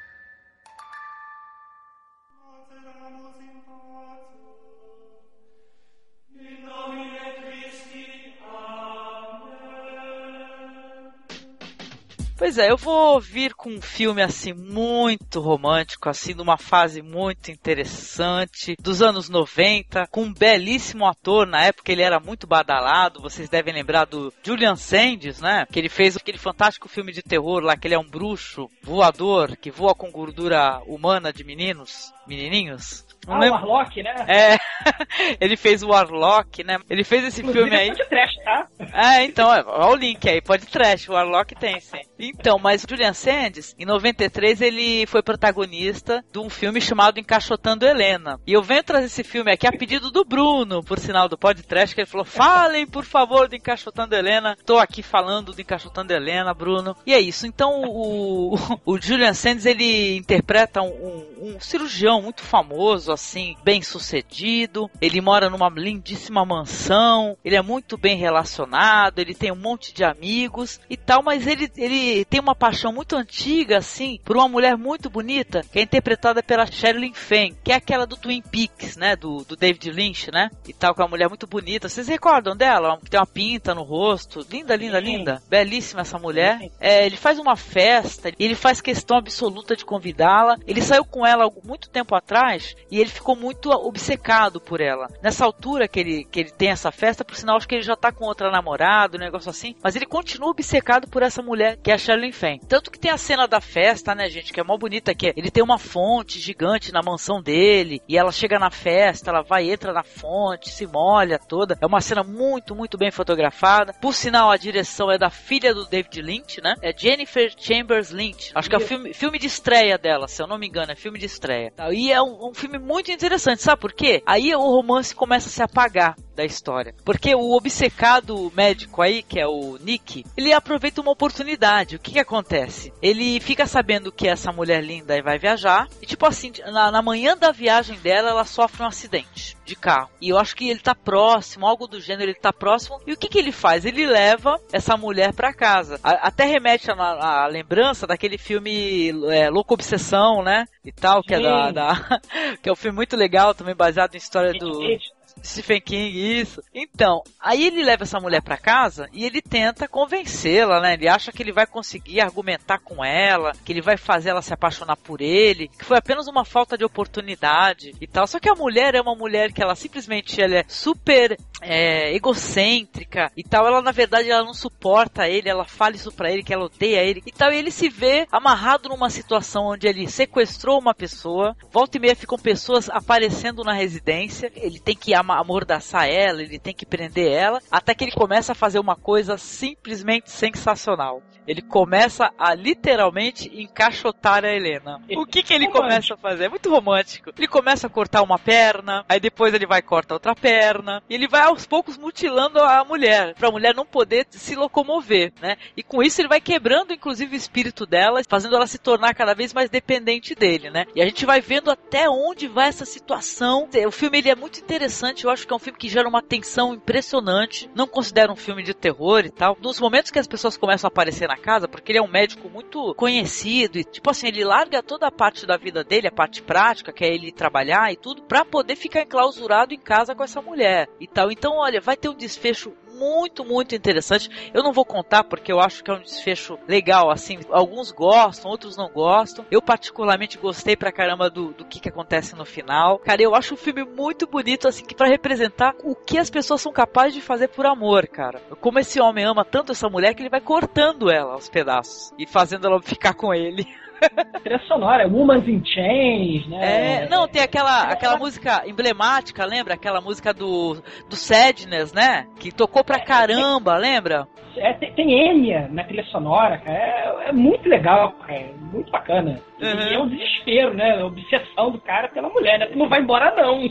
Pois é, eu vou vir com um filme assim muito romântico, assim, numa fase muito interessante, dos anos 90, com um belíssimo ator, na época ele era muito badalado, vocês devem lembrar do Julian Sands, né? Que ele fez aquele fantástico filme de terror lá, que ele é um bruxo voador que voa com gordura humana de meninos, menininhos. Não Ah, o lembro- Warlock, né? É, ele fez o Warlock, né? Ele fez esse Inclusive, filme aí. é trash, tá? É, então, é, olha o link aí, pode trash, o Warlock tem sim. Então, mas o Julian Sands, em 93, ele foi protagonista de um filme chamado Encaixotando Helena. E eu venho trazer esse filme aqui a pedido do Bruno, por sinal do Pod Trash, que ele falou: falem, por favor, do Encaixotando Helena. Tô aqui falando do Encaixotando Helena, Bruno. E é isso. Então, o, o Julian Sands, ele interpreta um, um- um cirurgião muito famoso, assim, bem sucedido. Ele mora numa lindíssima mansão. Ele é muito bem relacionado. Ele tem um monte de amigos e tal. Mas ele, ele tem uma paixão muito antiga, assim, por uma mulher muito bonita, que é interpretada pela Sherilyn Fenn, que é aquela do Twin Peaks, né? Do, do David Lynch, né? E tal, que é uma mulher muito bonita. Vocês recordam dela? Que tem uma pinta no rosto. Linda, linda, Sim. linda. Belíssima essa mulher. É, ele faz uma festa ele faz questão absoluta de convidá-la. Ele saiu com ela há muito tempo atrás e ele ficou muito obcecado por ela. Nessa altura que ele, que ele tem essa festa, por sinal, acho que ele já tá com outra namorada, um negócio assim. Mas ele continua obcecado por essa mulher, que é a Sherilyn Fenn. Tanto que tem a cena da festa, né, gente, que é mó bonita, que é, ele tem uma fonte gigante na mansão dele e ela chega na festa, ela vai, entra na fonte, se molha toda. É uma cena muito, muito bem fotografada. Por sinal, a direção é da filha do David Lynch, né? É Jennifer Chambers Lynch. Acho que é o filme, filme de estreia dela, se eu não me engano, é filme de estreia. E é um, um filme muito interessante, sabe por quê? Aí o romance começa a se apagar da história. Porque o obcecado médico aí, que é o Nick, ele aproveita uma oportunidade. O que que acontece? Ele fica sabendo que essa mulher linda vai viajar e tipo assim, na, na manhã da viagem dela, ela sofre um acidente de carro. E eu acho que ele tá próximo, algo do gênero, ele tá próximo. E o que que ele faz? Ele leva essa mulher pra casa. A- até remete à lembrança daquele filme é, Louco Obsessão, né? E tal, que é da, Sim. da- que é um filme muito legal, também baseado em história do Gente, Stephen King, isso. Então, aí ele leva essa mulher pra casa e ele tenta convencê-la, né? Ele acha que ele vai conseguir argumentar com ela, que ele vai fazer ela se apaixonar por ele, que foi apenas uma falta de oportunidade e tal. Só que a mulher é uma mulher que ela simplesmente ela é super é, egocêntrica e tal. Ela, na verdade, ela não suporta ele, ela fala isso pra ele, que ela odeia ele e tal. E ele se vê amarrado numa situação onde ele sequestrou uma pessoa, volta e meia ficam pessoas aparecendo na residência, ele tem que ama- amordaçar ela, ele tem que prender ela, até que ele começa a fazer uma coisa simplesmente sensacional. Ele começa a literalmente encaixotar a Helena. O que que ele começa a fazer? É muito romântico. Ele começa a cortar uma perna, aí depois ele vai cortar outra perna, e ele vai aos poucos mutilando a mulher, pra mulher não poder se locomover, né? E com isso ele vai quebrando inclusive o espírito dela, fazendo ela se tornar cada vez mais dependente dele, né? E a gente vai vendo até onde vai essa situação. O filme ele é muito interessante, eu acho que é um filme que gera uma tensão impressionante. Não considero um filme de terror e tal. Nos momentos que as pessoas começam a aparecer na casa, porque ele é um médico muito conhecido e tipo assim, ele larga toda a parte da vida dele, a parte prática, que é ele trabalhar e tudo, pra poder ficar enclausurado em casa com essa mulher e tal. Então, olha, vai ter um desfecho muito, muito interessante. Eu não vou contar porque eu acho que é um desfecho legal, assim. Alguns gostam, outros não gostam. Eu particularmente gostei pra caramba do, do que, que acontece no final. Cara, eu acho o filme muito bonito, assim, que para representar o que as pessoas são capazes de fazer por amor, cara. Como esse homem ama tanto essa mulher que ele vai cortando ela aos pedaços e fazendo ela ficar com ele. trilha sonora, Woman's in Chains, né? É, não, tem aquela, aquela música emblemática, lembra? Aquela música do, do Sadness, né? Que tocou pra caramba, lembra? É, tem, tem Enya na trilha sonora, cara. É, é muito legal, cara. É muito bacana. Uhum. E é um desespero, né? A obsessão do cara pela mulher, né? Tu não vai embora, não.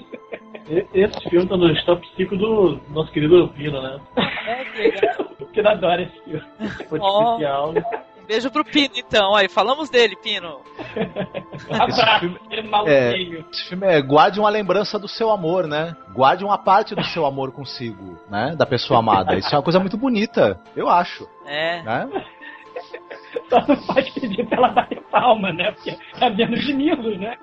Esse filme tá no top 5 do nosso querido Pino, né? É, que legal. Porque adoro esse filme. Foi Ó. especial. Beijo pro Pino, então. Aí, falamos dele, Pino. Esse filme, é, esse filme é guarde uma lembrança do seu amor, né? Guarde uma parte do seu amor consigo, né? Da pessoa amada. Isso é uma coisa muito bonita, eu acho. É. Né? Só não pode pedir pra ela bater palma, né? Porque é menos de milos, né?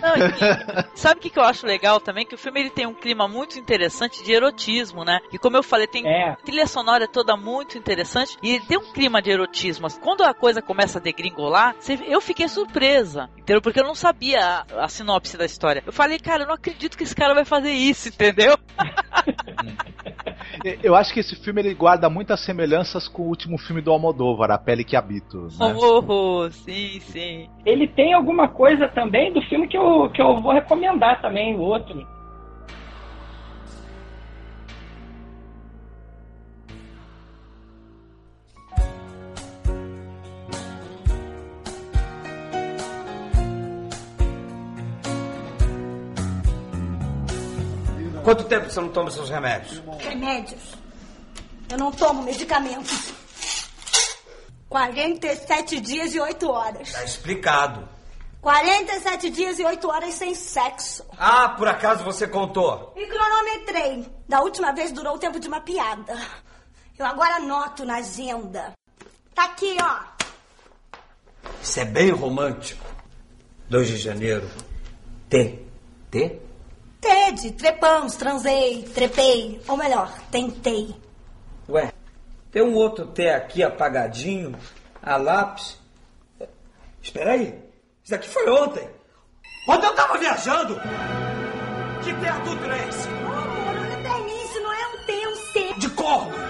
Não, e, sabe o que, que eu acho legal também? Que o filme ele tem um clima muito interessante de erotismo, né? E como eu falei, tem É. trilha sonora toda muito interessante e ele tem um clima de erotismo. Quando a coisa começa a degringolar, você- eu fiquei surpresa, entendeu? Porque eu não sabia a, a sinopse da história. Eu falei, cara, eu não acredito que esse cara vai fazer isso, entendeu? Eu acho que esse filme ele guarda muitas semelhanças com o último filme do Almodóvar, A Pele que Habito. Né? Oh, sim, sim. Ele tem alguma coisa também do filme que eu, que eu vou recomendar também, o outro. Quanto tempo você não toma seus remédios? Remédios. Eu não tomo medicamentos. 47 dias e 8 horas. Tá explicado. 47 dias e 8 horas sem sexo. Ah, por acaso você contou? E cronometrei. Da última vez durou o tempo de uma piada. Eu agora anoto na agenda. Tá aqui, ó. Isso é bem romântico. 2 de janeiro. T. T? Ted, trepamos, transei, trepei. Ou melhor, tentei. Ué, tem um outro T aqui apagadinho, a lápis. Espera aí, isso aqui foi ontem. Ontem eu tava viajando. Que T adulto é esse? Olha pra mim, isso não é um T, é um C. De corno.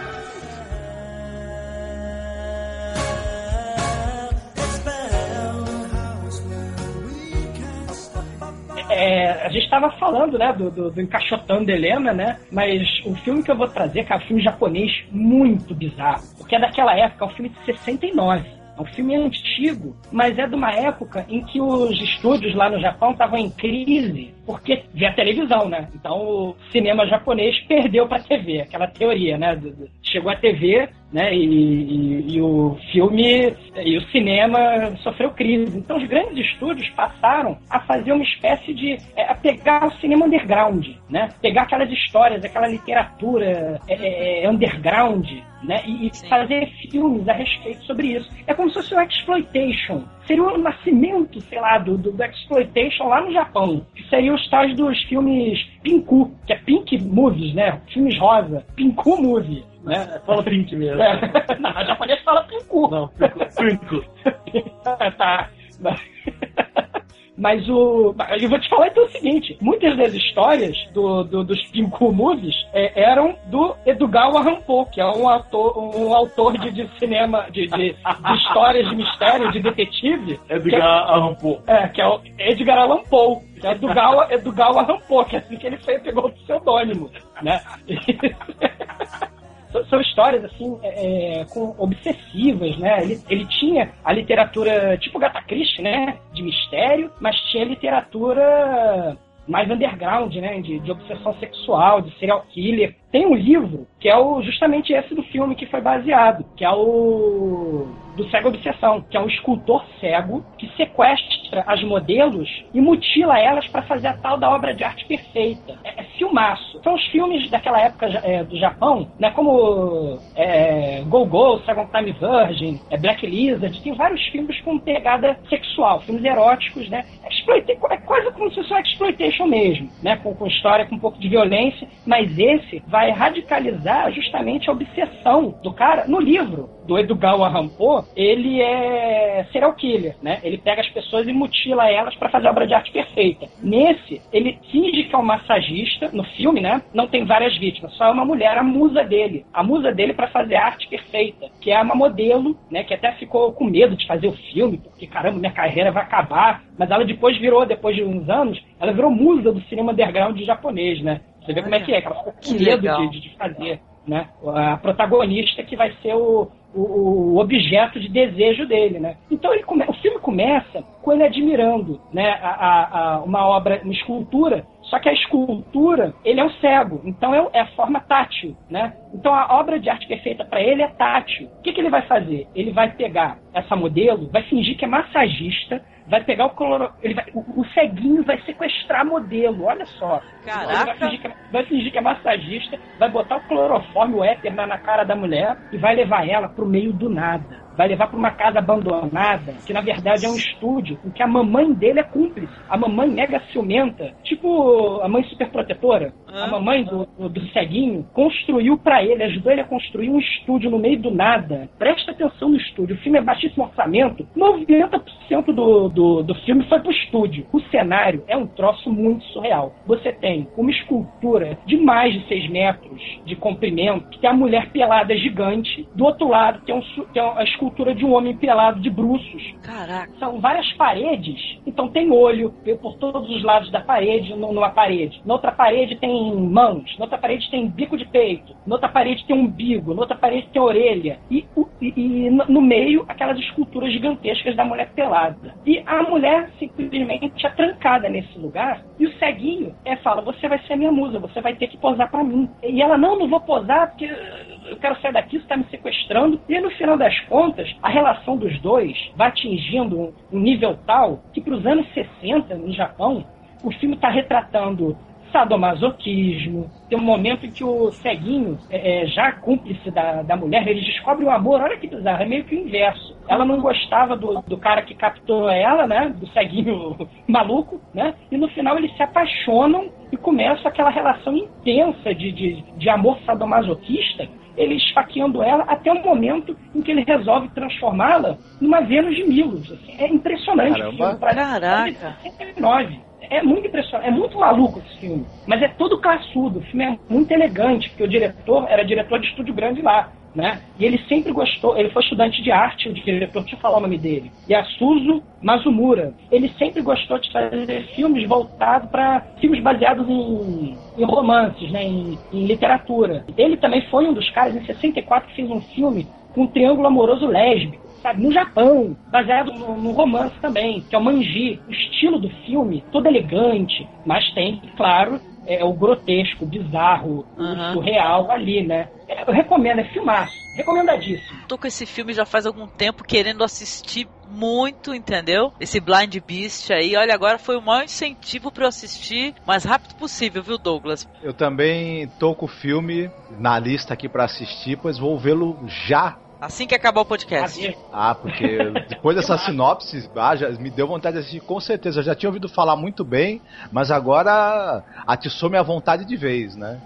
É, a gente estava falando, né, do, do, do Encaixotando Helena, né? Mas o filme que eu vou trazer, cara, é um filme japonês muito bizarro. Porque é daquela época, é um filme de 69. É um filme antigo, mas é de uma época em que os estúdios lá no Japão estavam em crise, porque via televisão, né? Então o cinema japonês perdeu pra TV, aquela teoria, né? Chegou a TV, né? E, e- e o filme e o cinema sofreu crise. Então os grandes estúdios passaram a fazer uma espécie de é, a pegar o cinema underground, né? Pegar aquelas histórias, aquela literatura é, é, underground, né? E, e fazer filmes a respeito sobre isso. É como se fosse o exploitation. Seria o nascimento, sei lá, do, do, do exploitation lá no Japão. Que seriam os tais dos filmes Pinku, que é Pink Movies, né? Filmes rosa. Pinku Movie. Né? Fala Pink mesmo. É. Não, a japonês fala Pinku. Não, Pinku. tá. Mas o. Eu vou te falar então o seguinte: muitas das histórias do, do- dos Pinku Movies é, eram do Edogawa Rampo, que é um autor, um autor de, de cinema, de, de, de histórias de mistério, de detetive. Edgar Allan É, que é o Edgar Allan Poe. Que é Edogawa, Edogawa Rampo, que é assim que ele fez, pegou o pseudônimo, né? São- histórias, assim, é, é, com obsessivas, né? Ele, ele tinha a literatura tipo Gata Christie, né? De mistério, mas tinha literatura mais underground, né? De, de obsessão sexual, de serial killer. Tem um livro que é o, justamente esse do filme que foi baseado, que é o do Cego Obsessão, que é um escultor cego que sequestra as modelos e mutila elas para fazer a tal da obra de arte perfeita. É, é filmaço. São os filmes daquela época é, do Japão, né? Como é, Go Go, Second Time Virgin, é, Black Lizard, tem vários filmes com pegada sexual, filmes eróticos, né? Exploita- é quase como se fosse uma exploitation mesmo, né? Com, com história, com um pouco de violência, mas esse vai radicalizar justamente a obsessão do cara no livro do Edogawa Rampo, ele é serial killer, né? Ele pega as pessoas e mutila elas para fazer a obra de arte perfeita. Nesse, ele finge que é um massagista, no filme, né? Não tem várias vítimas, só é uma mulher, a musa dele. A musa dele para fazer arte perfeita, que é uma modelo, né? Que até ficou com medo de fazer o filme, porque caramba, minha carreira vai acabar. Mas ela depois virou, depois de uns anos, ela virou musa do cinema underground japonês, né? Você vê como é que é, que ela ficou com Que medo de, de fazer, né? A protagonista que vai ser o, o, o objeto de desejo dele, né? Então ele come, o filme começa com ele admirando, né? A, a- a- uma obra, uma escultura Só que a escultura, ele é um cego, então é, é a forma tátil, né? Então a obra de arte que é feita para ele é tátil. O que, que ele vai fazer? Ele vai pegar essa modelo, vai fingir que é massagista, vai pegar o cloro... ele vai... o, o ceguinho vai sequestrar modelo, olha só. Caraca. Vai fingir, que, é- vai fingir que é massagista, vai botar o clorofórmio, o éter na, na cara da mulher e vai levar ela pro meio do nada. Vai levar para uma casa abandonada, que na verdade é um estúdio, em que a mamãe dele é cúmplice. A mamãe mega ciumenta, tipo a mãe superprotetora. A mamãe do, do, do ceguinho construiu para ele, ajudou ele a construir um estúdio no meio do nada. Presta atenção no estúdio. O filme é baixíssimo orçamento. 90% do, do, do filme foi pro estúdio. O cenário é um troço muito surreal. Você tem uma escultura de mais de 6 metros de comprimento, que tem a mulher pelada gigante. Do outro lado tem, um, tem a escultura de um homem pelado de bruços. Caraca. São várias paredes. Então tem olho por todos os lados da parede, nu- numa parede. Na outra parede tem mãos. Na outra parede tem bico de peito. Na outra parede tem umbigo. Na outra parede tem orelha. E, e- e no no meio, aquelas esculturas gigantescas da mulher pelada. E a mulher simplesmente é trancada nesse lugar. E o ceguinho é, fala: Você vai ser minha musa, você vai ter que posar pra mim. E ela: Não, não vou posar porque eu quero sair daqui, você está me sequestrando. E no final das contas, a relação dos dois vai atingindo um nível tal que para os anos 60, no Japão, o filme está retratando sadomasoquismo. Tem um momento em que o ceguinho, é, é, já cúmplice da, da mulher, ele descobre o amor. Olha que bizarro, é meio que o inverso. Ela não gostava do, do cara que capturou ela, né? Do ceguinho maluco, né? E no final eles se apaixonam e começa aquela relação intensa de, de, de amor sadomasoquista ele esfaqueando ela até o momento em que ele resolve transformá-la numa Vênus de Milos. assim. É impressionante Caramba. filme. Parece Caraca. de 69. É muito impressionante, é muito maluco esse filme. Mas é todo classudo, o filme é muito elegante, porque o diretor era diretor de estúdio grande lá. Né? E ele sempre gostou, ele foi estudante de arte, o diretor, deixa eu falar o nome dele, Yasuzo Mazumura. Ele sempre gostou de fazer filmes voltados para filmes baseados em, em romances, né? em, em literatura. Ele também foi um dos caras, em 64, que fez um filme com um triângulo amoroso lésbico sabe, no Japão, baseado no, no romance também, que é o Manji. O estilo do filme, todo elegante, mas tem, claro, é, o grotesco, o bizarro, Aham. o surreal ali, né? Eu recomendo, é filmaço. Recomendadíssimo. Tô com esse filme já faz algum tempo querendo assistir muito, entendeu? Esse Blind Beast aí, olha, agora foi o maior incentivo pra eu assistir o mais rápido possível, viu, Douglas? Eu também tô com o filme na lista aqui pra assistir, pois vou vê-lo já. Assim que acabar o podcast. Adeus. Ah, porque depois dessa sinopse, ah, já me deu vontade de assistir com certeza. Eu já tinha ouvido falar muito bem, mas agora atiçou minha vontade de vez, né?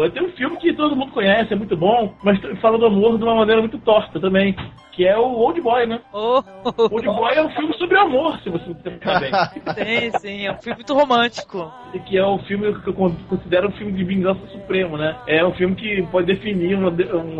Pô, tem um filme que todo mundo conhece, é muito bom, mas fala do amor de uma maneira muito torta também, que é o Old Boy, né? Oh, Old Boy é um filme sobre amor, se você pensar bem. sim, sim, é um filme muito romântico. E que é um filme que eu con- considero um filme de vingança supremo, né? É um filme que pode definir um,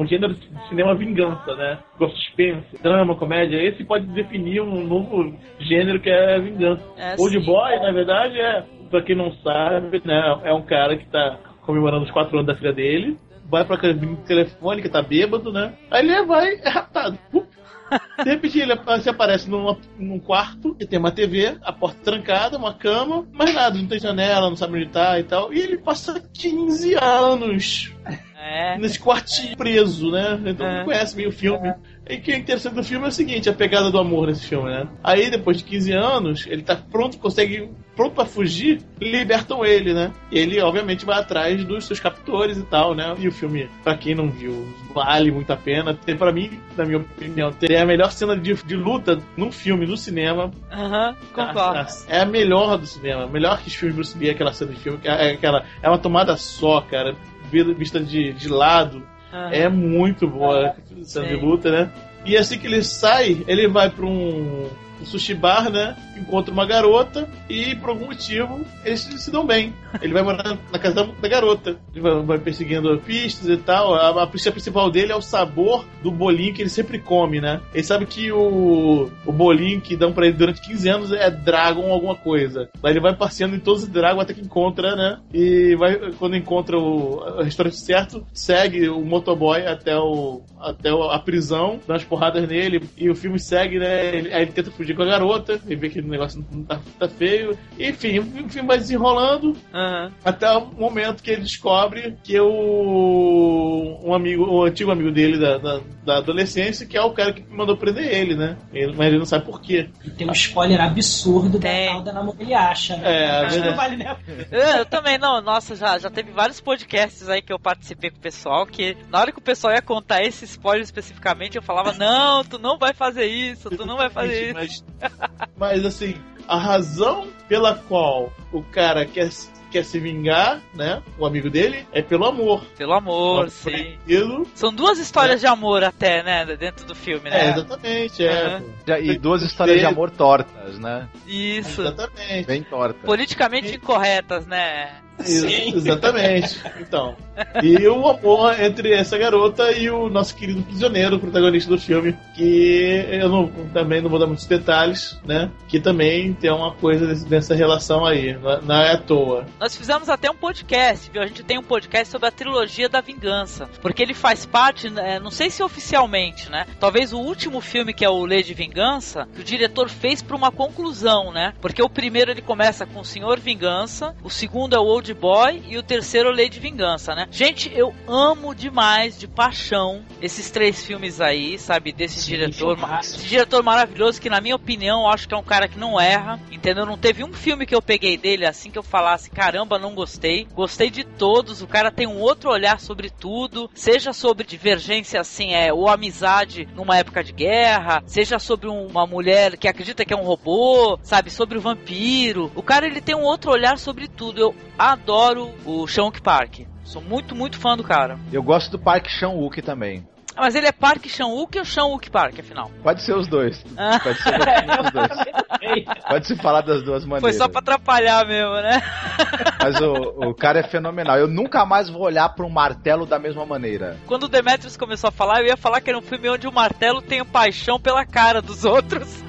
um gênero de cinema vingança, né? Com suspense, drama, comédia. Esse pode definir um novo gênero que é vingança. É, Old sim. Boy, na verdade, é, pra quem não sabe, né? É um cara que tá comemorando os quatro anos da filha dele. Vai pra cabine telefônica, tá bêbado, né? Aí ele vai, é raptado. De repente ele se aparece numa- num quarto que tem uma TV, a porta trancada, uma cama, mas nada, não tem janela, não sabe onde tá e tal. E ele passa 15 anos É. nesse quartinho preso, né? Então É. não conhece bem o filme. E o que é interessante do filme é o seguinte, a pegada do amor nesse filme, né? Aí, depois de 15 anos, ele tá pronto, consegue, pronto pra fugir, libertam ele, né? E ele, obviamente, vai atrás dos seus captores e tal, né? E o filme, pra quem não viu, vale muito a pena. Tem, pra mim, na minha opinião, tem a melhor cena de, de luta num filme, no cinema. Aham, concordo. É a melhor do cinema. Melhor que os filmes Bruce Lee, aquela cena de filme. que É, aquela, é uma tomada só, cara. Vista de, de lado. É muito boa a cena de luta, né? E assim que ele sai, ele vai pra um um sushi bar, né? Encontra uma garota e, por algum motivo, eles se dão bem. Ele vai morar na casa da garota. Ele vai, vai perseguindo pistas e tal. A, a pista principal dele é o sabor do bolinho que ele sempre come, né? Ele sabe que o, o bolinho que dão pra ele durante 15 anos é Dragon alguma coisa. Daí ele vai passeando em todos os Dragon até que encontra, né? E vai, quando encontra o, o restaurante certo, segue o motoboy até, o, até a prisão, dá umas porradas nele e o filme segue, né? Ele, aí ele tenta fugir com a garota, ele vê que o negócio não tá, tá feio. Enfim, o filme vai desenrolando Aham. até o momento que ele descobre que o um amigo, o antigo amigo dele da, da, da adolescência, que é o cara que mandou prender ele, né? Ele- mas ele não sabe por quê. E tem um spoiler absurdo da Tem. tal da namorada ele acha, né? É, Acho não vale nem a Eu, eu também não, nossa, já, já teve vários podcasts aí que eu participei com o pessoal que na hora que o pessoal ia contar esse spoiler especificamente, eu falava, não, tu não vai fazer isso, tu não vai fazer isso. Mas, mas assim, a razão pela qual o cara quer, quer se vingar, né? O amigo dele, é pelo amor. Pelo amor, sim. São duas histórias de amor até, né, dentro do filme, É, né? exatamente, é. Já- E duas histórias de amor tortas, né? Isso. Exatamente. Bem tortas. Politicamente incorretas, né? Ex- Exatamente. Então. E o amor entre essa garota e o nosso querido prisioneiro, protagonista do filme, que eu não- também não vou dar muitos detalhes, né? Que também tem uma coisa dessa relação aí, não- não é à toa. Nós fizemos até um podcast, viu? A gente tem um podcast sobre a trilogia da vingança. Porque ele faz parte, né, não sei se oficialmente, né? Talvez o último filme, que é o Lei de Vingança, que o diretor fez pra uma conclusão, né? Porque o primeiro ele começa com o Senhor Vingança, o segundo é o Old Boy e o terceiro Lei de Vingança, né? Gente, eu amo demais, de paixão, esses três filmes aí, sabe? Desse Sim, diretor. Esse diretor maravilhoso que, na minha opinião, eu acho que é um cara que não erra, entendeu? Não teve um filme que eu peguei dele assim que eu falasse, caramba, não gostei. Gostei de todos, o cara tem um outro olhar sobre tudo, seja sobre divergência assim, é, ou amizade numa época de guerra, seja sobre um- uma mulher que acredita que é um robô, sabe? Sobre o vampiro. O cara, ele tem um outro olhar sobre tudo. Eu adoro o Sean Park. Sou muito, muito fã do cara. Eu gosto do Park Chan-wook também. Ah, Mas ele é Park Chan-wook ou Chan-wook Park, afinal? Pode ser os dois. Ah. Pode ser os dois. Pode se falar das duas maneiras. Foi só pra atrapalhar mesmo, né? Mas o, o cara é fenomenal. Eu nunca mais vou olhar para um martelo da mesma maneira. Quando o Demetrius começou a falar, eu ia falar que era um filme onde o martelo tem paixão pela cara dos outros.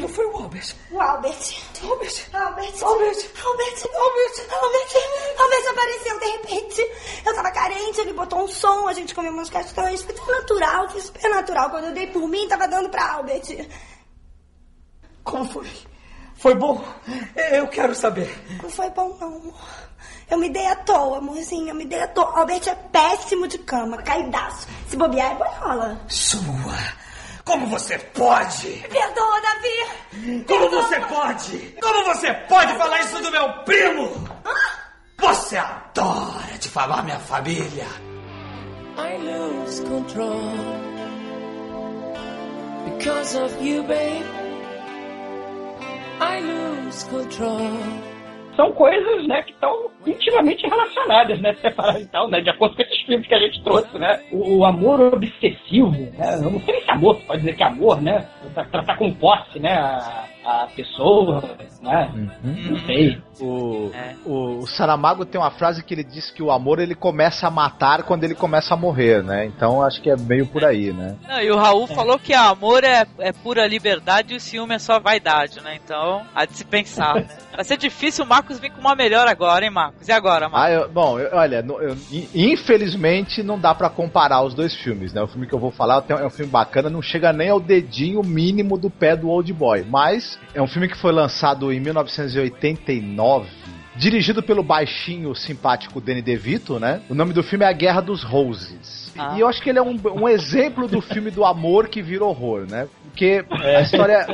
Não foi o Albert. O Albert. Albert. Albert. Albert. Albert. Albert. Albert. Albert apareceu de repente. Eu tava carente, ele botou um som, a gente comeu umas castanhas. Foi tão natural, foi super natural. Quando eu dei por mim, tava dando pra Albert. Como foi? Foi bom? Eu quero saber. Não foi bom, não, amor. Eu me dei à toa, amorzinho. Eu me dei à toa. Albert é péssimo de cama, caidaço. Se bobear, é boiola. Sua. Como você pode? Perdoa, Davi. Como você pode? Como você pode falar isso do meu primo? Você adora difamar minha família. I lose control because of you, babe. I lose control. São coisas, né, que estão intimamente relacionadas, né, separadas e tal, né, de acordo com filmes que a gente trouxe, né. O, o amor obsessivo, né, eu não sei se amor, pode dizer que é amor, né, tra- tratar com posse, né, a, a pessoa, né, não sei. O, É. o, o Saramago tem uma frase que ele diz que o amor ele começa a matar quando ele começa a morrer, né? Então acho que é meio por aí, né? Não, e o Raul falou que amor é, é pura liberdade e o ciúme é só vaidade, né? Então, há de se pensar, né? Vai ser difícil o Marcos vir com uma melhor agora, hein, Marcos? E agora, Marcos? Ah, eu- bom, eu- olha, eu- in- infelizmente não dá pra comparar os dois filmes, né? O filme que eu vou falar tem- é um filme bacana, não chega nem ao dedinho mínimo do pé do Old Boy, mas é um filme que foi lançado em 1989. Dirigido pelo baixinho simpático Danny DeVito, né? O nome do filme é A Guerra dos Roses. Ah. E eu acho que ele é um, um exemplo do filme do amor que vira horror, né? Porque a história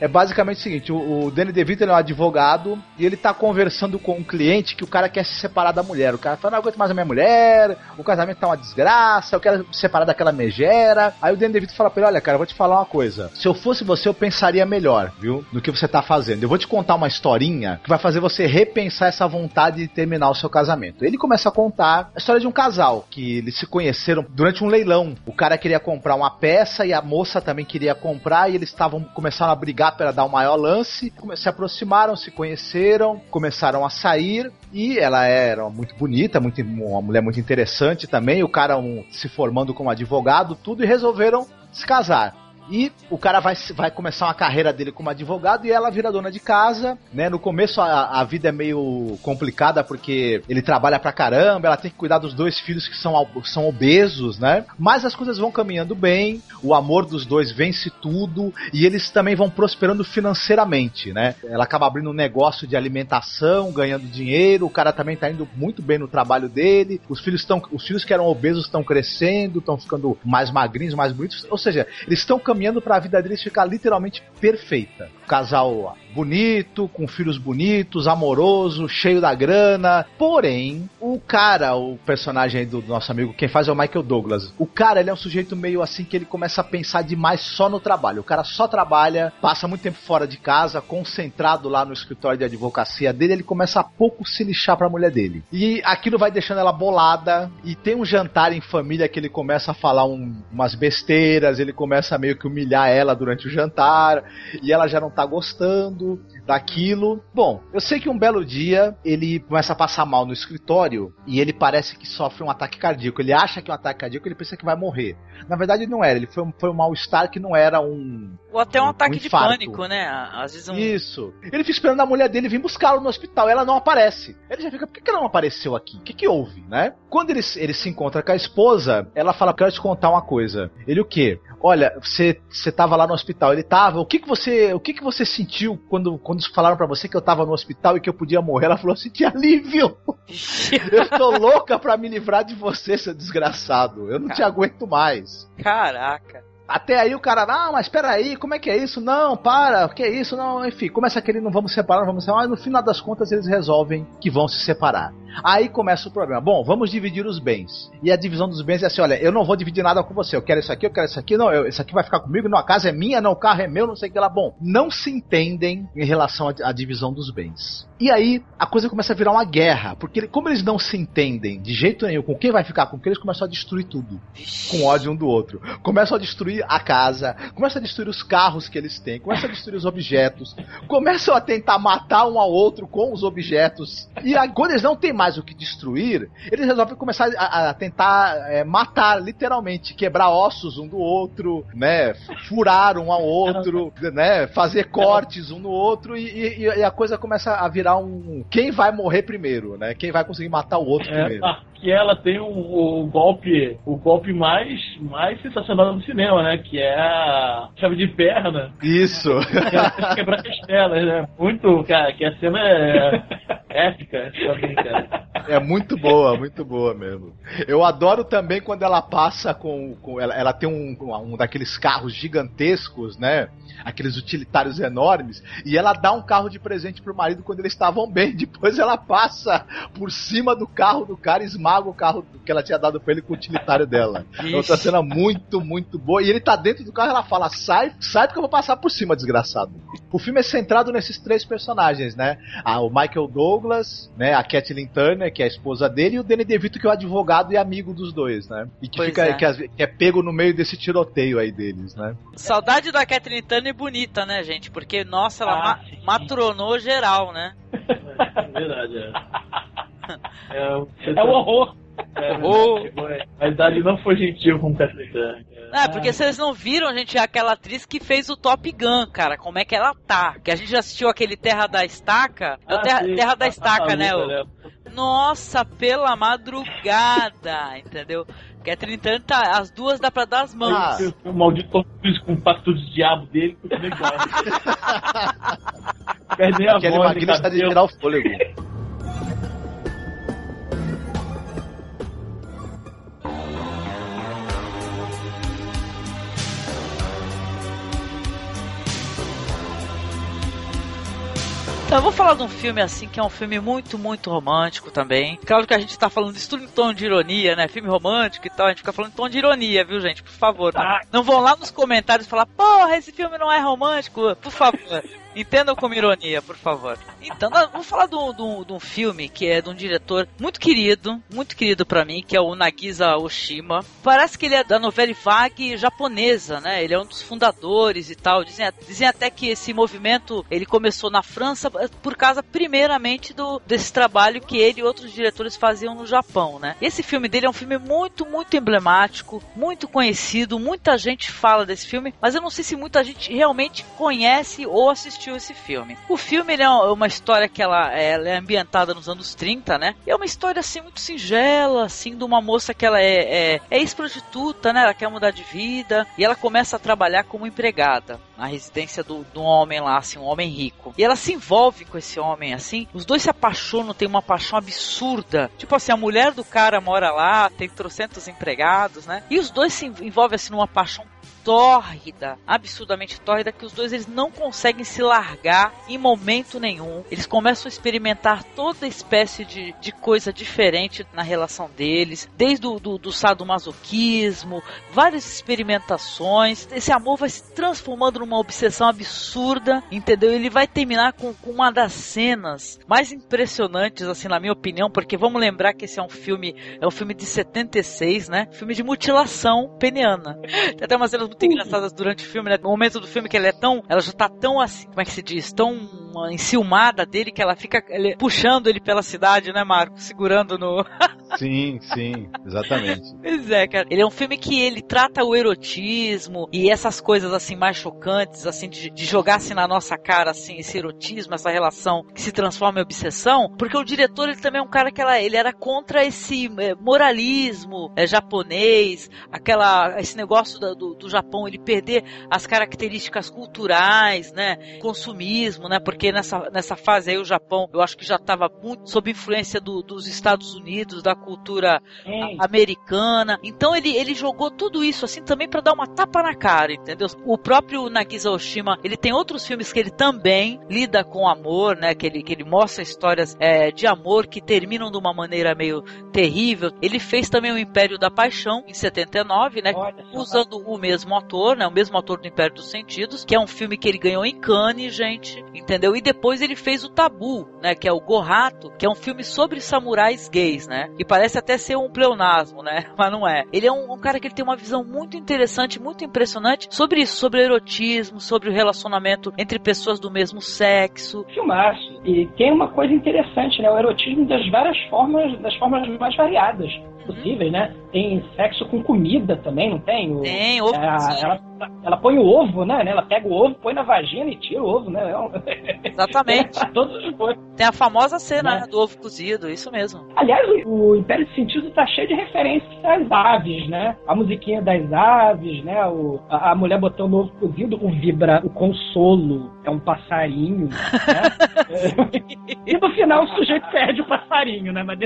é basicamente o seguinte: o, o Danny DeVito ele é um advogado e ele tá conversando com um cliente que o cara quer se separar da mulher. O cara fala: Não aguento mais a minha mulher, o casamento tá uma desgraça, eu quero me separar daquela megera. Aí o Danny DeVito fala pra ele: Olha, cara, eu vou te falar uma coisa. Se eu fosse você, eu pensaria melhor, viu? No que você tá fazendo. Eu vou te contar uma historinha que vai fazer você repensar repensar essa vontade de terminar o seu casamento. Ele começa a contar a história de um casal que eles se conheceram durante um leilão. O cara queria comprar uma peça e a moça também queria comprar e eles estavam começaram a brigar para dar o maior lance. Se aproximaram, se conheceram, começaram a sair e ela era muito bonita, muito, uma mulher muito interessante também. O cara um, se formando como advogado, tudo e resolveram se casar. E o cara vai, vai começar uma carreira dele como advogado e ela vira dona de casa, né? No começo a, a vida é meio complicada porque ele trabalha pra caramba, ela tem que cuidar dos dois filhos que são, são obesos, né? Mas as coisas vão caminhando bem, o amor dos dois vence tudo e eles também vão prosperando financeiramente, né? Ela acaba abrindo um negócio de alimentação, ganhando dinheiro, o cara também tá indo muito bem no trabalho dele, os filhos estão, os filhos que eram obesos estão crescendo, estão ficando mais magrinhos, mais bonitos, ou seja, eles estão caminhando caminhando para a vida deles ficar literalmente perfeita. Casal bonito, com filhos bonitos, amoroso, cheio da grana. Porém, o cara, o personagem do nosso amigo, quem faz é o Michael Douglas. O cara, ele é um sujeito meio assim que ele começa a pensar demais só no trabalho. O cara só trabalha, passa muito tempo fora de casa, concentrado lá no escritório de advocacia dele, ele começa a pouco se lixar pra mulher dele. E aquilo vai deixando ela bolada. E tem um jantar em família que ele começa a falar um, umas besteiras, ele começa meio que humilhar ela durante o jantar, e ela já não tá gostando daquilo. Bom, eu sei que um belo dia ele começa a passar mal no escritório e ele parece que sofre um ataque cardíaco. Ele acha que é um ataque cardíaco, ele pensa que vai morrer. Na verdade não era, ele foi um, foi um mal-estar que não era um ou até um, um ataque um de pânico, né? Às vezes um Isso. Ele fica esperando a mulher dele vir buscá-lo no hospital. Ela não aparece. Ele já fica, por que que ela não apareceu aqui? O que, que houve, né? Quando ele, ele se encontra com a esposa, ela fala: Quero te contar uma coisa. Ele o quê? Olha, você você tava lá no hospital. Ele tava. O que que você o que que você sentiu quando quando falaram pra você que eu tava no hospital e que eu podia morrer? Ela falou: Senti alívio. eu tô louca pra me livrar de você, seu desgraçado. Eu não te aguento mais. Caraca. Até aí o cara, não, mas peraí, como é que é isso? Não, para, que é isso? Não, enfim, começa aquele não vamos separar, não vamos separar, mas no final das contas eles resolvem que vão se separar. Aí começa o problema. Bom, vamos dividir os bens. E a divisão dos bens é assim: olha, eu não vou dividir nada com você. Eu quero isso aqui, eu quero isso aqui. Não, eu, isso aqui vai ficar comigo. Não, a casa é minha, não, o carro é meu, não sei o que lá. Bom, não se entendem em relação à, à divisão dos bens. E aí a coisa começa a virar uma guerra. Porque como eles não se entendem de jeito nenhum com quem vai ficar com quem, eles começam a destruir tudo. Com ódio um do outro. Começam a destruir a casa, começam a destruir os carros que eles têm, começam a destruir os objetos, começam a tentar matar um ao outro com os objetos. E aí, quando eles não têm mais o que destruir, eles resolvem começar a, a tentar é, matar, literalmente, quebrar ossos um do outro, né? Furar um ao outro, né? Fazer cortes um no outro e, e- e a coisa começa a virar um. Quem vai morrer primeiro, né? Quem vai conseguir matar o outro É, primeiro. Que ela tem o, o golpe, o golpe mais, mais sensacional do cinema, né? Que é a chave de perna. Isso. Que ela que quebrar costelas, né? Muito, cara, que a cena é épica também, cara. É muito boa, muito boa mesmo. Eu adoro também quando ela passa com. com ela, ela tem um, um daqueles carros gigantescos, né? Aqueles utilitários enormes. E ela dá um carro de presente pro marido quando eles estavam bem. Depois ela passa por cima do carro do cara e esmaga o carro que ela tinha dado pra ele com o utilitário dela. É outra cena muito, muito boa. E ele tá dentro do carro e ela fala: sai, sai porque eu vou passar por cima, desgraçado. O filme é centrado nesses três personagens, né? Ah, o Michael Douglas, né? A Kathleen Turner, que é a esposa dele, e o Danny DeVito, que é o advogado e amigo dos dois, né? E que, Pois fica, é. que, é pego no meio desse tiroteio aí deles, né? Saudade da Catherine Turner bonita, né, gente? Porque, nossa, ela Ah, ma- matronou geral, né? É verdade, é. É, o- É um horror. É, Horror. A idade não foi gentil com o Catherine Turner. É, porque vocês não viram, gente, aquela atriz que fez o Top Gun, cara, como é que ela tá? Que a gente já assistiu aquele Terra da Estaca. É o Ah, Terra, sim, Terra da a- a Estaca, né? luta, o- Nossa, pela madrugada, entendeu? Catherine Turner tá, as duas dá pra dar as mãos. Ah. O maldito Tom Cruise com o pacto de diabo dele, continua igual. Perde nem a Aquele voz, magrinho está de tirar o fôlego. Então, eu vou falar de um filme assim, que é um filme muito, muito romântico também. Claro que a gente tá falando isso tudo em tom de ironia, né? Filme romântico e tal, a gente fica falando em tom de ironia, viu, gente? Por favor. Não, não vão lá nos comentários falar, porra, esse filme não é romântico, por favor. Entendam como ironia, por favor. Então, vamos falar de um filme que é de um diretor muito querido, muito querido para mim, que é o Nagisa Oshima. Parece que ele é da novela vague japonesa, né? Ele é um dos fundadores e tal. Dizem, dizem até que esse movimento ele começou na França por causa, primeiramente, do, desse trabalho que ele e outros diretores faziam no Japão, né? Esse filme dele é um filme muito, muito emblemático, muito conhecido, muita gente fala desse filme, mas eu não sei se muita gente realmente conhece ou assistiu esse filme. O filme é uma história que ela, ela, é ambientada nos anos 30, né? E é uma história assim muito singela, assim, de uma moça que ela é, é, é ex-prostituta, né? Ela quer mudar de vida e ela começa a trabalhar como empregada na residência do, do homem lá, assim, um homem rico. E ela se envolve com esse homem, assim. Os dois se apaixonam, tem uma paixão absurda. Tipo assim, a mulher do cara mora lá, tem trocentos empregados, né? E os dois se envolvem assim numa paixão tórrida, absurdamente tórrida, que os dois eles não conseguem se largar em momento nenhum. Eles começam a experimentar toda espécie de, de coisa diferente na relação deles, desde o do, do sadomasoquismo, várias experimentações. Esse amor vai se transformando numa obsessão absurda, entendeu? Ele vai terminar com, com uma das cenas mais impressionantes, assim, na minha opinião, porque vamos lembrar que esse é um filme, é um filme de 76, né? Filme de mutilação peniana. Tem até umas cenas muito engraçadas durante o filme, né? No momento do filme que ela é tão. Ela já tá tão assim, como é que se diz? Tão enciumada dele que ela fica ele, puxando ele pela cidade, né, Marco? Segurando no. sim, sim, exatamente. Pois é, cara. Ele é um filme que ele trata o erotismo e essas coisas assim mais chocantes, assim, de, de jogar assim na nossa cara, assim, esse erotismo, essa relação que se transforma em obsessão, porque o diretor ele também é um cara que ela, ele era contra esse é, moralismo é, japonês, aquela, esse negócio do, do, do Japão ele perder as características culturais, né, consumismo, né, porque nessa, nessa fase aí o Japão, eu acho que já estava muito sob influência do, dos Estados Unidos, da cultura americana. Então ele, ele jogou tudo isso assim também para dar uma tapa na cara, entendeu? O próprio Nagisa Oshima, ele tem outros filmes que ele também lida com amor, né, que ele, que ele mostra histórias é, de amor que terminam de uma maneira meio terrível. Ele fez também o Império da Paixão em 79, né, Olha, usando o mesmo ator, né, o mesmo ator do Império dos Sentidos, que é um filme que ele ganhou em Cannes, gente, entendeu? E depois ele fez o Tabu, né, que é o Gorato, que é um filme sobre samurais gays, né? E parece até ser um pleonasmo, né? Mas não é. Ele é um, um cara que ele tem uma visão muito interessante, muito impressionante sobre isso, sobre o erotismo, sobre o relacionamento entre pessoas do mesmo sexo. Filmaço. E tem uma coisa interessante, né? O erotismo das várias formas, das formas mais variadas possíveis, né? Tem sexo com comida também, não tem? O, tem, ovo. É, ela, ela põe o ovo, né? Ela pega o ovo, põe na vagina e tira o ovo, né? É Exatamente. Todos os Tem a famosa cena né? do ovo cozido, isso mesmo. Aliás, o, o Império de Sentido tá cheio de referências às aves, né? A musiquinha das aves, né? O, a, a mulher botando o ovo cozido, o vibra, o consolo é um passarinho, né? e no final o sujeito perde o passarinho, né? Mas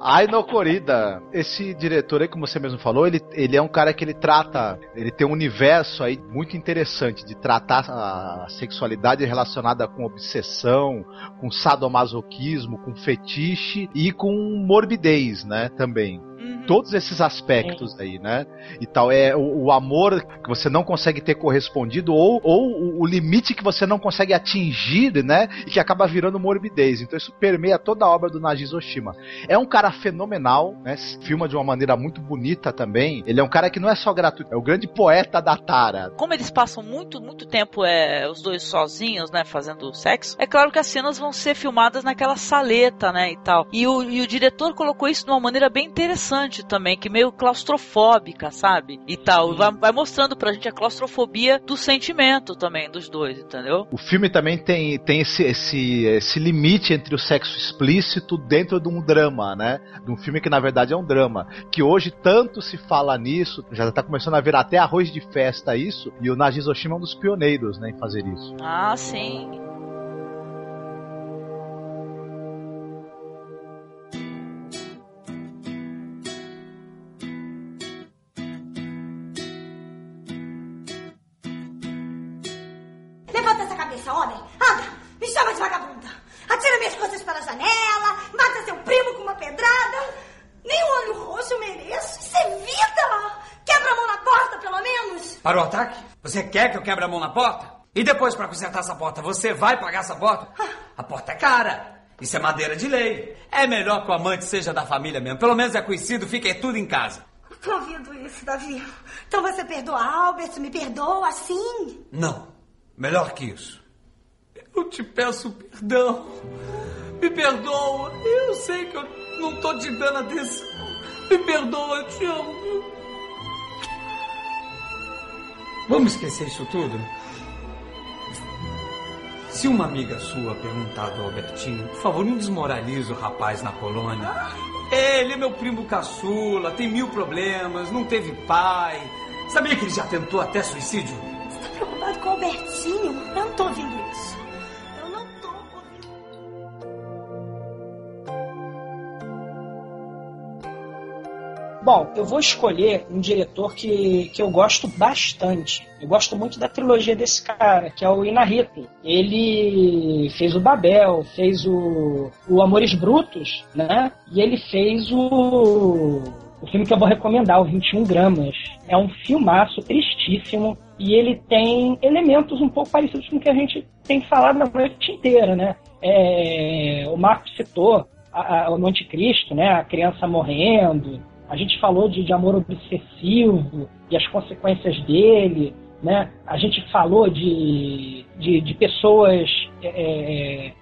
Ai no Corrida, esse diretor aí, como você mesmo falou, ele, ele é um cara que ele trata, ele tem um universo aí muito interessante de tratar a sexualidade relacionada com obsessão, com sadomasoquismo, com fetiche e com morbidez, né, também todos esses aspectos aí, né? E tal, é o, o, amor que você não consegue ter correspondido ou, ou o, o, limite que você não consegue atingir, né? E que acaba virando morbidez. Então isso permeia toda a obra do Naji Oshima. É um cara fenomenal, né? Filma de uma maneira muito bonita também. Ele é um cara que não é só gratuito, é o grande poeta da Tara. Como eles passam muito, muito tempo é, os dois sozinhos, né? Fazendo sexo, é claro que as cenas vão ser filmadas naquela saleta, né? E tal. E o, e o diretor colocou isso de uma maneira bem interessante também, que meio claustrofóbica, sabe? E tal. Vai, vai, mostrando pra gente a claustrofobia do sentimento também dos dois, entendeu? O filme também tem, tem esse, esse, esse limite entre o sexo explícito dentro de um drama, né? De um filme que na verdade é um drama. Que hoje tanto se fala nisso, já tá começando a ver até arroz de festa isso, e o Naji Oshima é um dos pioneiros, né, em fazer isso. Ah, sim. Para o ataque? Você quer que eu quebre a mão na porta? E depois, para consertar essa porta, você vai pagar essa porta? A porta é cara. Isso é madeira de lei. É melhor que o amante seja da família mesmo. Pelo menos é conhecido, fica tudo em casa. Tô ouvindo isso, Davi. Então você perdoa Albert, me perdoa assim? Não. Melhor que isso. Eu te peço perdão. Me perdoa. Eu sei que eu não tô te dando atenção. Me perdoa, eu te amo. Vamos esquecer isso tudo? Se uma amiga sua perguntar do Albertinho, por favor, não desmoralize o rapaz na colônia. Ele é meu primo caçula, tem mil problemas, não teve pai. Sabia que ele já tentou até suicídio? Preocupado com o Albertinho? Eu não tô ouvindo isso. Eu não tô Bom, eu vou escolher um diretor que, que eu gosto bastante. Eu gosto muito da trilogia desse cara, que é o Inarritu. Ele fez o Babel, fez o, o Amores Brutos, né? E ele fez o, o filme que eu vou recomendar, o 21 Gramas. É um filmaço tristíssimo e ele tem elementos um pouco parecidos com o que a gente tem falado na noite inteira, né? É, o Marco citou a, a, o Anticristo, né? A criança morrendo, a gente falou de, de amor obsessivo e as consequências dele, né? A gente falou de, de, de pessoas é, é,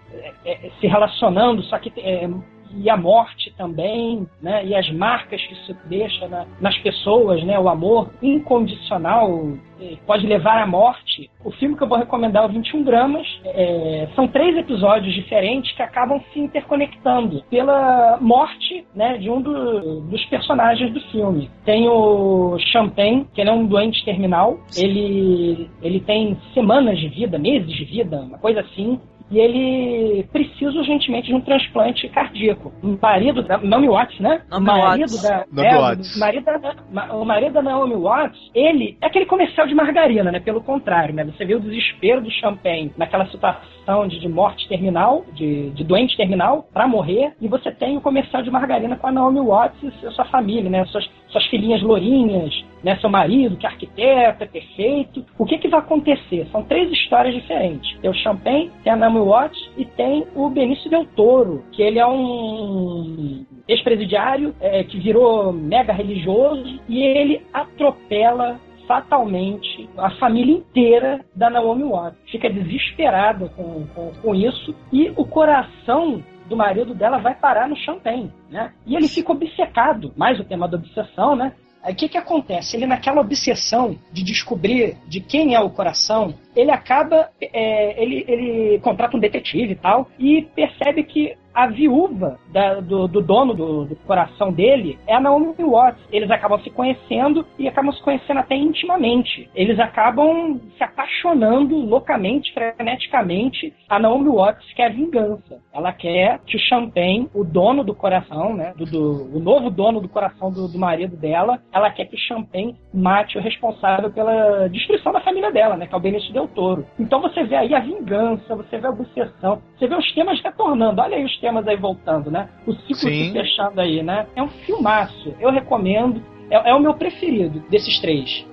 é, se relacionando, só que é, e a morte também, né? E as marcas que isso deixa na, nas pessoas, né? O amor incondicional eh, pode levar à morte. O filme que eu vou recomendar é o 21 Gramas. É, são três episódios diferentes que acabam se interconectando pela morte né, de um do, dos personagens do filme. Tem o Champagne, que ele é um doente terminal. Ele, ele tem semanas de vida, meses de vida, uma coisa assim e ele precisa urgentemente de um transplante cardíaco. O marido da Naomi Watts, né? Naomi o marido Watts. da Naomi é, Watts. O, marido da, o marido da Naomi Watts, ele é aquele comercial de margarina, né? Pelo contrário, né? Você vê o desespero do Champagne naquela situação de, de morte terminal, de, de doente terminal, para morrer, e você tem o comercial de margarina com a Naomi Watts e sua família, né? Suas, suas filhinhas lourinhas, né? Seu marido, que é arquiteto, é perfeito. O que que vai acontecer? São três histórias diferentes. Tem o Champagne, tem a Naomi Watts e tem o Benício Del Toro, que ele é um ex-presidiário é, que virou mega religioso e ele atropela fatalmente a família inteira da Naomi Watts. Fica desesperada com, com, com isso e o coração do marido dela vai parar no Champagne, né? E ele fica obcecado, mais o tema da obsessão, né? Aí o que, que acontece? Ele, naquela obsessão de descobrir de quem é o coração, ele acaba. é, ele, ele contrata um detetive e tal, e percebe que a viúva da- do, do dono do, do coração dele é a Naomi Watts. Eles acabam se conhecendo e acabam se conhecendo até intimamente. Eles acabam se apaixonando loucamente, freneticamente. A Naomi Watts quer vingança. Ela quer que o Champagne, o dono do coração, né, do, do- o novo dono do coração do, do marido dela, ela quer que o Champagne mate o responsável pela destruição da família dela, né, que é o Benício Del Toro. Então você vê aí a vingança, você vê a obsessão, você vê os temas retornando. Olha aí os temas aí voltando, né? O ciclo Sim. se fechando aí, né? É um filmaço. Eu recomendo. É, é o meu preferido desses três.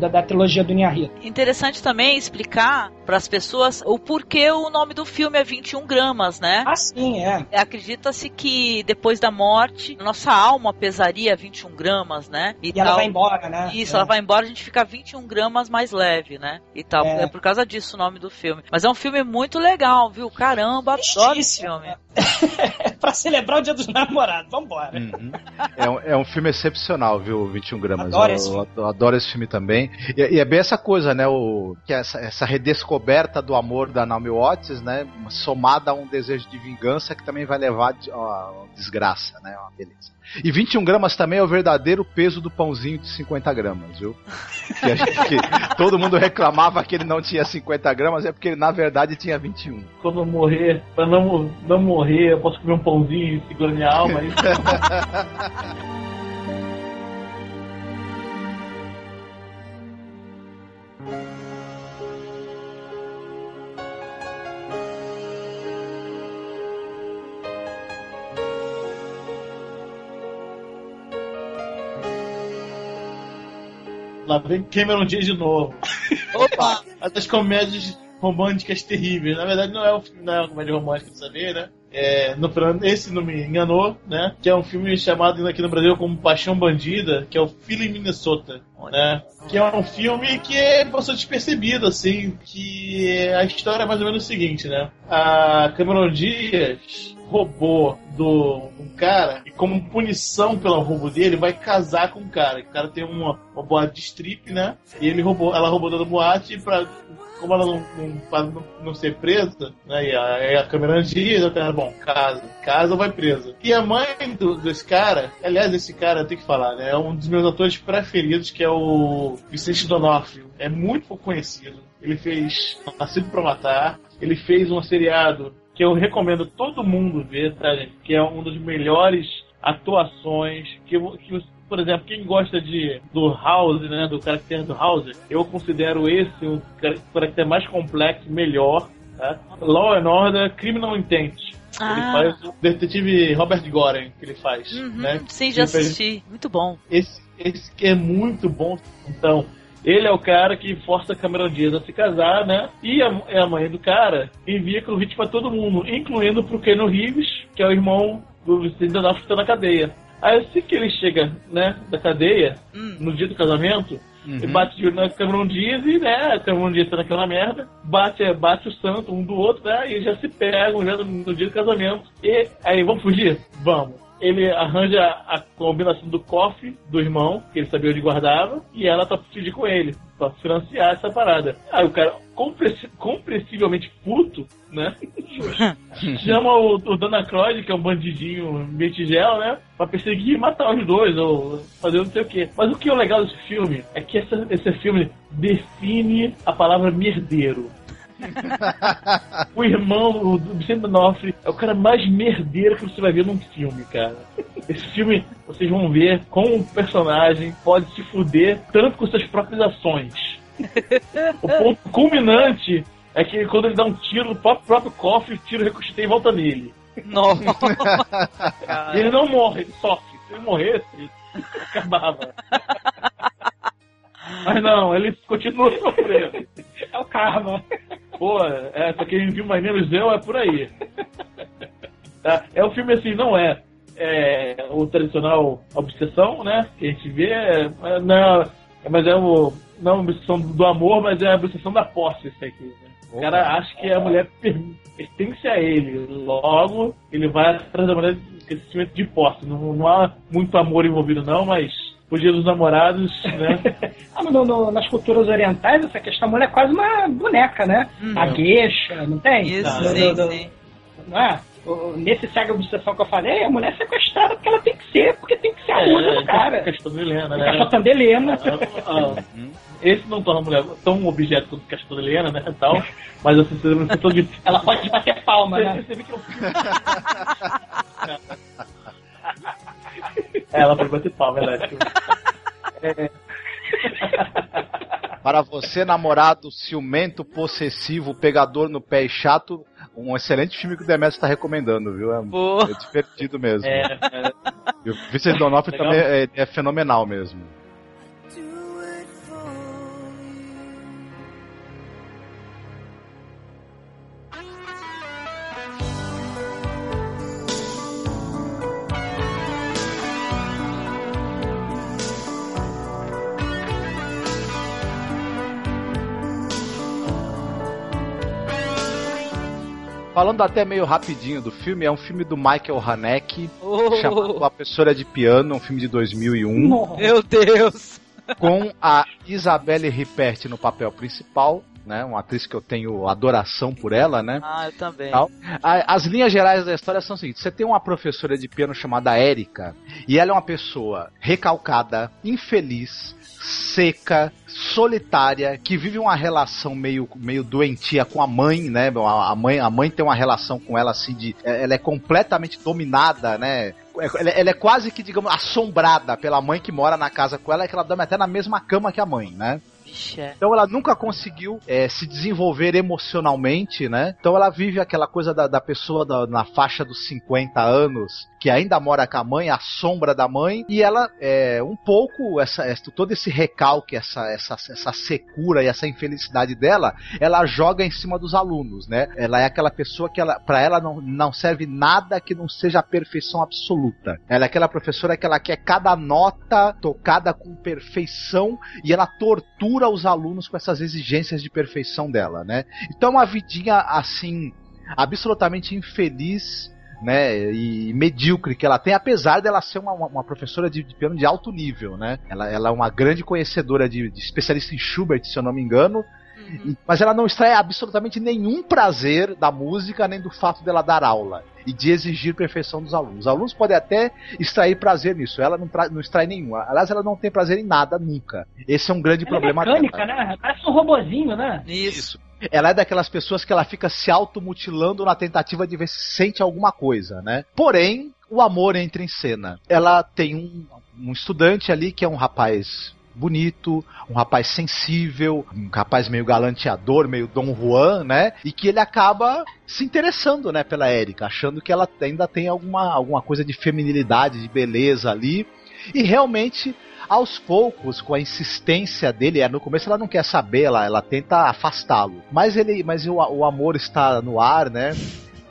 Da, da trilogia do Inharito. Interessante também explicar para as pessoas o porquê o nome do filme é 21 gramas, né? Ah, sim, é. Acredita-se que depois da morte, nossa alma pesaria 21 gramas, né? E ela vai embora, né? Isso, É. ela vai embora, a gente fica 21 gramas mais leve, né? E tal. É. É. por causa disso o nome do filme. Mas é um filme muito legal, viu? Caramba, adoro esse filme. É pra celebrar o Dia dos Namorados. Vambora. Uhum. É, um, é um filme excepcional, viu? 21 gramas. Adoro eu, esse filme. eu adoro esse filme também. E, e é bem essa coisa, né? O, que é essa, essa redescoberta do amor da Naomi Watts, né? Somada a um desejo de vingança que também vai levar de- desgraça, né? Uma beleza. E 21 gramas também é o verdadeiro peso do pãozinho de 50 gramas, viu? Que, gente- que todo mundo reclamava que ele não tinha 50 gramas, é porque ele na verdade tinha 21. Quando eu morrer, pra não, não morrer, eu posso comer um pãozinho segurando minha alma. Isso. Lá vem Cameron Diaz de novo. Opa! Essas comédias românticas terríveis. Na verdade, não é, um, não é uma comédia romântica, pra saber, né? É, no, esse não me enganou, né? Que é um filme chamado aqui no Brasil como Paixão Bandida, que é o Filho em Minnesota, né? Que é um filme que é passou despercebido, assim, que a história é mais ou menos o seguinte, né? A Cameron Diaz roubou do um cara e como punição pelo roubo dele vai casar com o cara. O cara tem uma, uma boate de strip, né? E ele roubou, ela roubou da boate para como ela não, não, pra não, não ser presa, né? E a, a câmera diz, o cara, bom, casa, casa vai presa. E a mãe do, desse cara, aliás, esse cara tem que falar, né? É um dos meus atores preferidos, que é o Vicente Donofrio. É muito pouco conhecido. Ele fez Nascido pra Matar, ele fez um seriado que eu recomendo todo mundo ver, tá, gente? Que é um dos melhores atuações que, que por exemplo, quem gosta de do House, né, do caractere do House, eu considero esse o caractere mais complexo, melhor. Tá? Law and Order, Criminal Intent. Ah. Ele faz o detetive Robert Goren, que ele faz. Uhum, né? Sim, já assisti. Fez... Muito bom. Esse, esse que é muito bom. Então, ele é o cara que força a Cameron Diaz a se casar, né? E a, é a mãe do cara envia convite para todo mundo, incluindo pro Keanu Reeves, que é o irmão do Vicente D'Onofrio que tá na cadeia. Aí assim que ele chega, né, da cadeia, hum. no dia do casamento, uhum. ele bate de olho na Cameron Diaz e, né, a Cameron Diaz tá naquela merda, bate, bate o santo um do outro, né, e já se pegam já no, no dia do casamento. E aí, vamos fugir? Vamos ele arranja a combinação do cofre do irmão, que ele sabia onde guardava, e ela tá fugir com ele, pra financiar essa parada. Aí o cara, compreensivelmente puto, né? chama o, o Dana Croyd, que é um bandidinho metigel, né? Pra perseguir e matar os dois, ou fazer não sei o quê. Mas o que é legal desse filme é que essa, esse filme define a palavra merdeiro. O irmão do Vicente D'Onofrio é o cara mais merdeiro que você vai ver num filme, cara. Esse filme, vocês vão ver como um personagem pode se fuder tanto com suas próprias ações. o ponto culminante é que quando ele dá um tiro no próprio, próprio cofre, o tiro recusteia e volta nele. Nossa. ele não morre, ele sofre. Se ele morresse, acabava. Mas não, ele continua sofrendo. É o karma. Pô, é, pra quem viu mais menos eu, é por aí. Tá? É um filme assim, não é, é o tradicional obsessão, né? Que a gente vê, é, não, mas é o, não é uma obsessão do amor, mas é a obsessão da posse isso aqui. Né? O cara acha que a mulher pertence a ele. Logo, ele vai atrás da mulher com esse sentimento de posse. Não, não há muito amor envolvido, não, mas o dia dos namorados, né? ah, no, no, nas culturas orientais, essa questão, a mulher é quase uma boneca, né? Hum. A gueixa, não tem? Isso, sim, sim. Não é? Nesse cega obsessão que eu falei, a mulher é sequestrada porque ela tem que ser, porque tem que ser a é, musa do cara. Questão de Helena, né? Questão de Helena. Ah, ah, esse não torna a mulher tão um objeto quanto questão de Helena, né? Tal, mas assim, você de... Ela pode bater palma, né? Você vê que eu... É, ela foi bater palma. É. Para você, namorado ciumento, possessivo, pegador no pé e chato, um excelente filme que o Demetrio está recomendando, viu? É, é divertido mesmo. É, é. E o Vincent D'Onofrio também é, é fenomenal mesmo. Falando até meio rapidinho do filme, é um filme do Michael Haneke, oh. chamado A Professora de Piano, um filme de 2001. Meu Deus! Com a Isabelle Ripert no papel principal, né? Uma atriz que eu tenho adoração por ela, né? Ah, eu também. As linhas gerais da história são as seguintes: você tem uma professora de piano chamada Érica, e ela é uma pessoa recalcada, infeliz, seca, solitária, que vive uma relação meio, meio doentia com a mãe, né? A mãe, a mãe tem uma relação com ela assim de. É, ela é completamente dominada, né? Ela, ela é quase que, digamos, assombrada pela mãe que mora na casa com ela, que ela dorme até na mesma cama que a mãe, né? Então ela nunca conseguiu é, se desenvolver emocionalmente, né? Então ela vive aquela coisa da, da pessoa da, na faixa dos 50 anos, que ainda mora com a mãe, a sombra da mãe, e ela é um pouco essa, essa todo esse recalque, essa, essa, essa secura e essa infelicidade dela, ela joga em cima dos alunos, né? Ela é aquela pessoa que ela, para ela não, não serve nada que não seja a perfeição absoluta. Ela é aquela professora que ela quer cada nota tocada com perfeição e ela tortura os alunos com essas exigências de perfeição dela, né? Então uma vidinha assim absolutamente infeliz né, e medíocre que ela tem, apesar dela ser uma, uma professora de, de, piano de alto nível, né? Ela, ela é uma grande conhecedora de, de especialista em Schubert, se eu não me engano, Uhum. Mas ela não extrai absolutamente nenhum prazer da música, nem do fato dela dar aula e de exigir perfeição dos alunos. Os alunos podem até extrair prazer nisso, ela não, não extrai nenhum. Aliás, ela não tem prazer em nada nunca. Esse é um grande ela problema é mecânica, dela. né? Parece um robozinho, né? Isso. Ela é daquelas pessoas que ela fica se automutilando na tentativa de ver se sente alguma coisa, né? Porém, o amor entra em cena. Ela tem um, um estudante ali que é um rapaz bonito, um rapaz sensível, um rapaz meio galanteador, meio Dom Juan, né? E que ele acaba se interessando, né, pela Erika, achando que ela ainda tem alguma, alguma coisa de feminilidade, de beleza ali. E realmente aos poucos, com a insistência dele, é, no começo ela não quer saber, ela, ela tenta afastá-lo. Mas ele, mas o, o amor está no ar, né?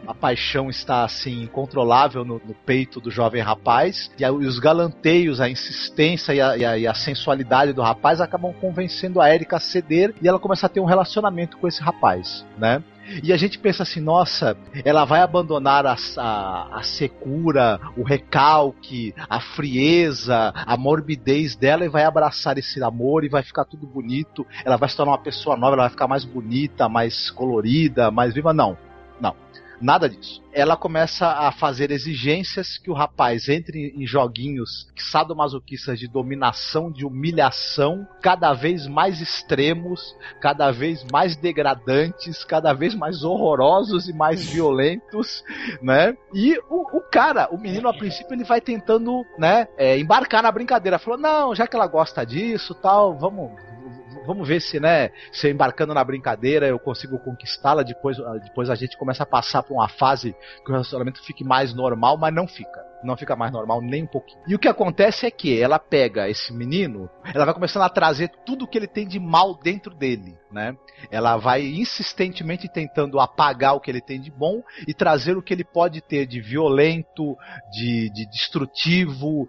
a paixão está assim incontrolável no, no peito do jovem rapaz e, a, e, os galanteios, a insistência e a, e, a, e a, sensualidade do rapaz acabam convencendo a Erika a ceder e ela começa a ter um relacionamento com esse rapaz, né? E a gente pensa assim, nossa, ela vai abandonar a, a, a, secura, o recalque, a frieza, a morbidez dela e vai abraçar esse amor e vai ficar tudo bonito. Ela vai se tornar uma pessoa nova, ela vai ficar mais bonita, mais colorida, mais viva. Não, não. Nada disso. Ela começa a fazer exigências que o rapaz entre em joguinhos sadomasoquistas de dominação, de humilhação, cada vez mais extremos, cada vez mais degradantes, cada vez mais horrorosos e mais violentos, né? E o, o cara, o menino, a princípio, ele vai tentando, né, é, embarcar na brincadeira. Falou, não, já que ela gosta disso, tal, vamos vamos ver se, né, se embarcando na brincadeira eu consigo conquistá-la, depois, depois a gente começa a passar por uma fase que o relacionamento fique mais normal, mas não fica não fica mais normal nem um pouquinho. E o que acontece é que ela pega esse menino, ela vai começando a trazer tudo que ele tem de mal dentro dele, né? Ela vai insistentemente tentando apagar o que ele tem de bom e trazer o que ele pode ter de violento, de, de destrutivo,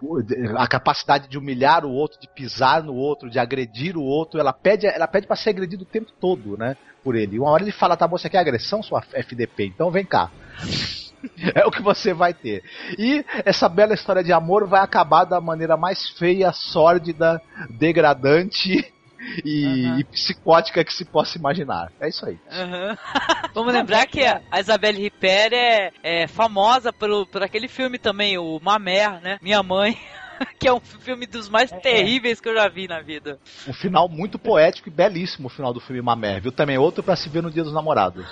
a capacidade de humilhar o outro, de pisar no outro, de agredir o outro. Ela pede, ela pede para ser agredido o tempo todo, né? Por ele. E uma hora ele fala, tá bom, você quer agressão, sua FDP? Então vem cá. é o que você vai ter. E essa bela história de amor vai acabar da maneira mais feia, sórdida, degradante e, uhum. e, psicótica que se possa imaginar. É isso aí. Uhum. Vamos lembrar que a Isabelle Ripper é, é famosa por, por aquele filme também, o Mamer, né? Minha mãe. que é um filme dos mais é. terríveis que eu já vi na vida. Um final muito poético e belíssimo o final do filme Mamer, viu? Também outro para se ver no Dia dos Namorados.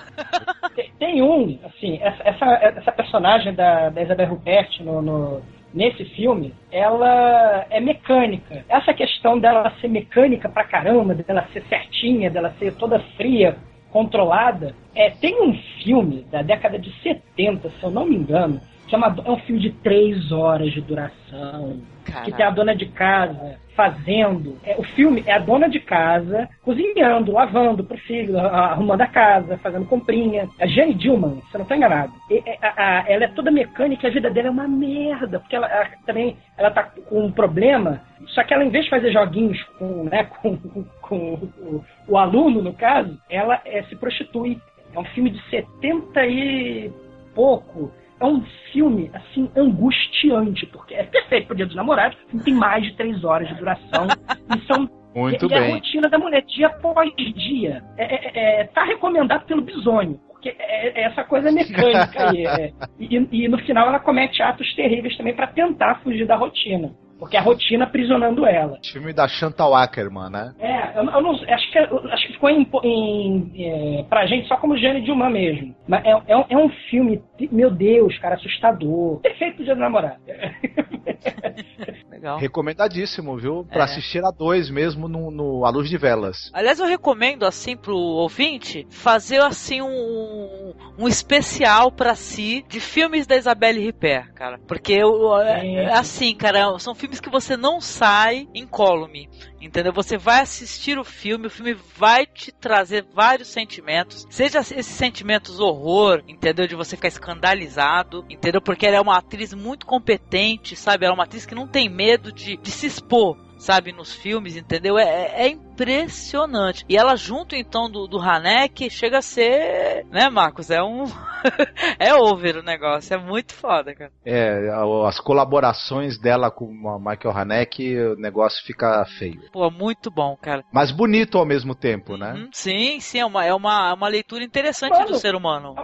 Tem, tem um, assim, essa, essa personagem da, da Isabel Rupert no, no, nesse filme, ela é mecânica. Essa questão dela ser mecânica pra caramba, dela ser certinha, dela ser toda fria, controlada. É, tem um filme da década de 70, se eu não me engano, chama, é um filme de três horas de duração. Caraca. Que tem a dona de casa fazendo. É, o filme é a dona de casa cozinhando, lavando pro filho, arrumando a casa, fazendo comprinha. A Jane Dillman, eu não estou enganado. E, a, a, ela é toda mecânica e a vida dela é uma merda. Porque ela, ela, também ela tá com um problema. Só que ela, em vez de fazer joguinhos com, né, com, com, com o, o, aluno, no caso, ela é, se prostitui. É um filme de 70 e pouco é um filme, assim, angustiante, porque é perfeito pro Dia dos Namorados, tem mais de três horas de duração, e são muito e, bem. E a rotina da mulher, dia após dia. É, é, é, tá recomendado pelo bisônio, porque é, é essa coisa mecânica aí. É. E, e, no final ela comete atos terríveis também para tentar fugir da rotina. Porque a rotina aprisionando ela. Filme da Chantal Ackerman, né? É, eu, eu não, acho, que, acho que ficou em, em, é, pra gente só como Jane Dilma mesmo. Mas é, é, um, é um filme, meu Deus, cara, assustador. Perfeito pro dia do namorado. Legal. Recomendadíssimo, viu? Pra É. assistir a dois mesmo no, no A Luz de Velas. Aliás, eu recomendo, assim, pro ouvinte, fazer, assim, um, um especial pra si de filmes da Isabelle Ripper, cara. Porque, eu, é, é assim, cara, são filmes que você não sai incólume. Entendeu? Você vai assistir o filme, o filme vai te trazer vários sentimentos. Seja esses sentimentos horror, entendeu? De você ficar escandalizado, entendeu? Porque ela é uma atriz muito competente, sabe? Ela é uma atriz que não tem medo de, de se expor. Sabe, nos filmes, entendeu? É, é impressionante. E ela, junto então do, do Hanek, chega a ser. Né, Marcos? É um. é over o negócio. É muito foda, cara. É, as colaborações dela com a Michael Haneke, o negócio fica feio. Pô, muito bom, cara. Mas bonito ao mesmo tempo, né? Hum, Sim, sim, é uma, é uma, uma leitura interessante do ser humano.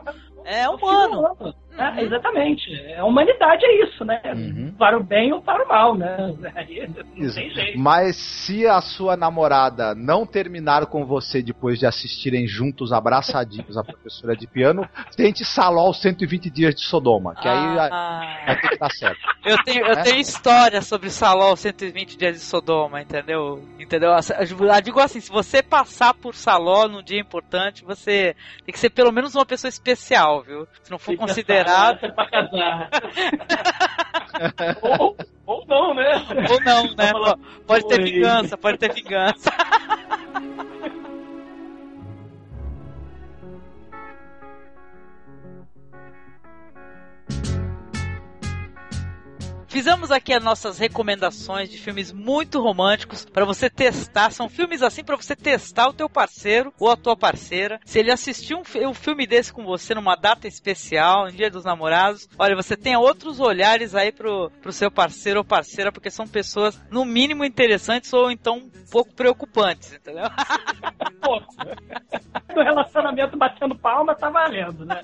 É um humano. humano. É, exatamente. A humanidade é isso, né? Uhum. Para o bem ou para o mal, né? Aí não Isso. tem jeito. Mas se a sua namorada não terminar com você depois de assistirem juntos, abraçadinhos, a professora de piano, tente Salol 120 dias de Sodoma, que aí Ah. vai ter que dar certo. Eu tenho, eu É? tenho história sobre Saló 120 dias de Sodoma, entendeu? Entendeu? Eu digo assim, se você passar por Saló num dia importante, você tem que ser pelo menos uma pessoa especial, viu? Se não for considerado. é pra casar. ou, ou Pode ter vingança, pode ter vingança. aqui as nossas recomendações de filmes muito românticos para você testar. São filmes assim para você testar o teu parceiro ou a tua parceira. Se ele assistiu um, um filme desse com você numa data especial, no Dia dos Namorados, olha, você tem outros olhares aí pro, pro seu parceiro ou parceira, porque são pessoas no mínimo interessantes ou então um pouco preocupantes, entendeu? Pô, do relacionamento batendo palma tá valendo, né?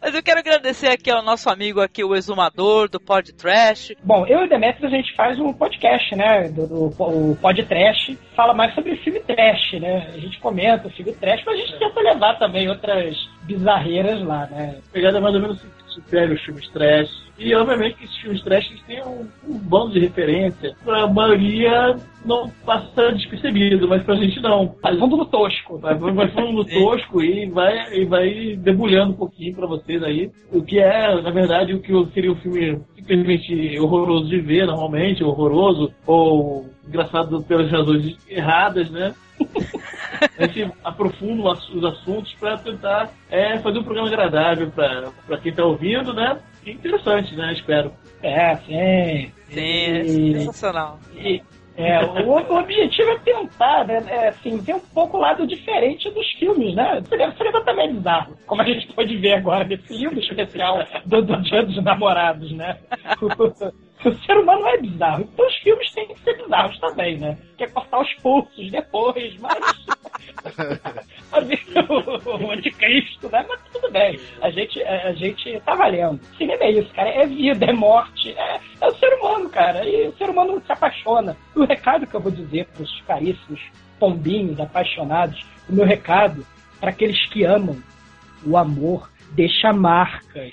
Mas eu quero agradecer aqui ao nosso amigo aqui, o exumador do Pod Trash. Bom, eu e o Demetrius a gente faz um podcast, né? Do, do o Pod Trash, fala mais sobre filme trash, né? A gente comenta o filme trash, mas a gente tenta levar também outras bizarreiras lá, né? Pegada mais ou menos supera os filmes trash. E obviamente que esses filmes trash têm um, um bando de referência. Pra maioria não passa despercebido, mas pra gente não. Vai fundo no tosco. Vai, vai, vai fundo no tosco e vai, e vai debulhando um pouquinho pra vocês aí. O que é, na verdade, o que seria um filme simplesmente horroroso de ver, normalmente, horroroso, ou engraçado pelas razões erradas, né? A gente aprofunda os os assuntos para tentar é, fazer um programa agradável para quem está ouvindo, né? E interessante, né? Espero. É, sim. Sim, é sensacional. E, é, o, o objetivo é tentar, né, é, assim, ver um pouco o lado diferente dos filmes, né? Seria, seria também bizarro, como a gente pode ver agora nesse livro especial do, do Dia dos Namorados, né? O, o ser humano é bizarro, então os filmes têm que ser bizarros também, né? Quer cortar os pulsos depois, mas... o, anticristo, né? Mas tudo bem. A gente, a, a gente tá valendo. Cinema é isso, cara. É vida, é morte. É, é o ser humano, cara. E o ser humano se apaixona. E o recado que eu vou dizer pros caríssimos pombinhos apaixonados, o meu recado para aqueles que amam, o amor deixa marcas.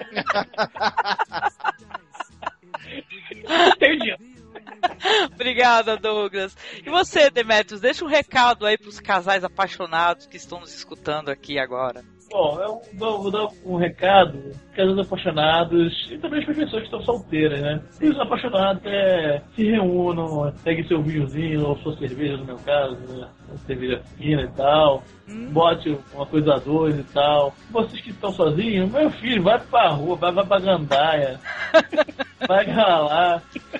Entendi. Obrigada, Douglas. E você, Demetrius, deixa um recado aí pros casais apaixonados que estão nos escutando aqui agora. Bom, eu vou, vou dar um recado para os apaixonados e também para as pessoas que estão solteiras, né? E os apaixonados é, se reúnam, peguem seu vinhozinho ou sua cerveja, no meu caso, né? Uma cerveja fina e tal. Bote uma coisa a dois e tal. Vocês que estão sozinhos, meu filho, vai pra rua, vai, vai pra gandaia. vai.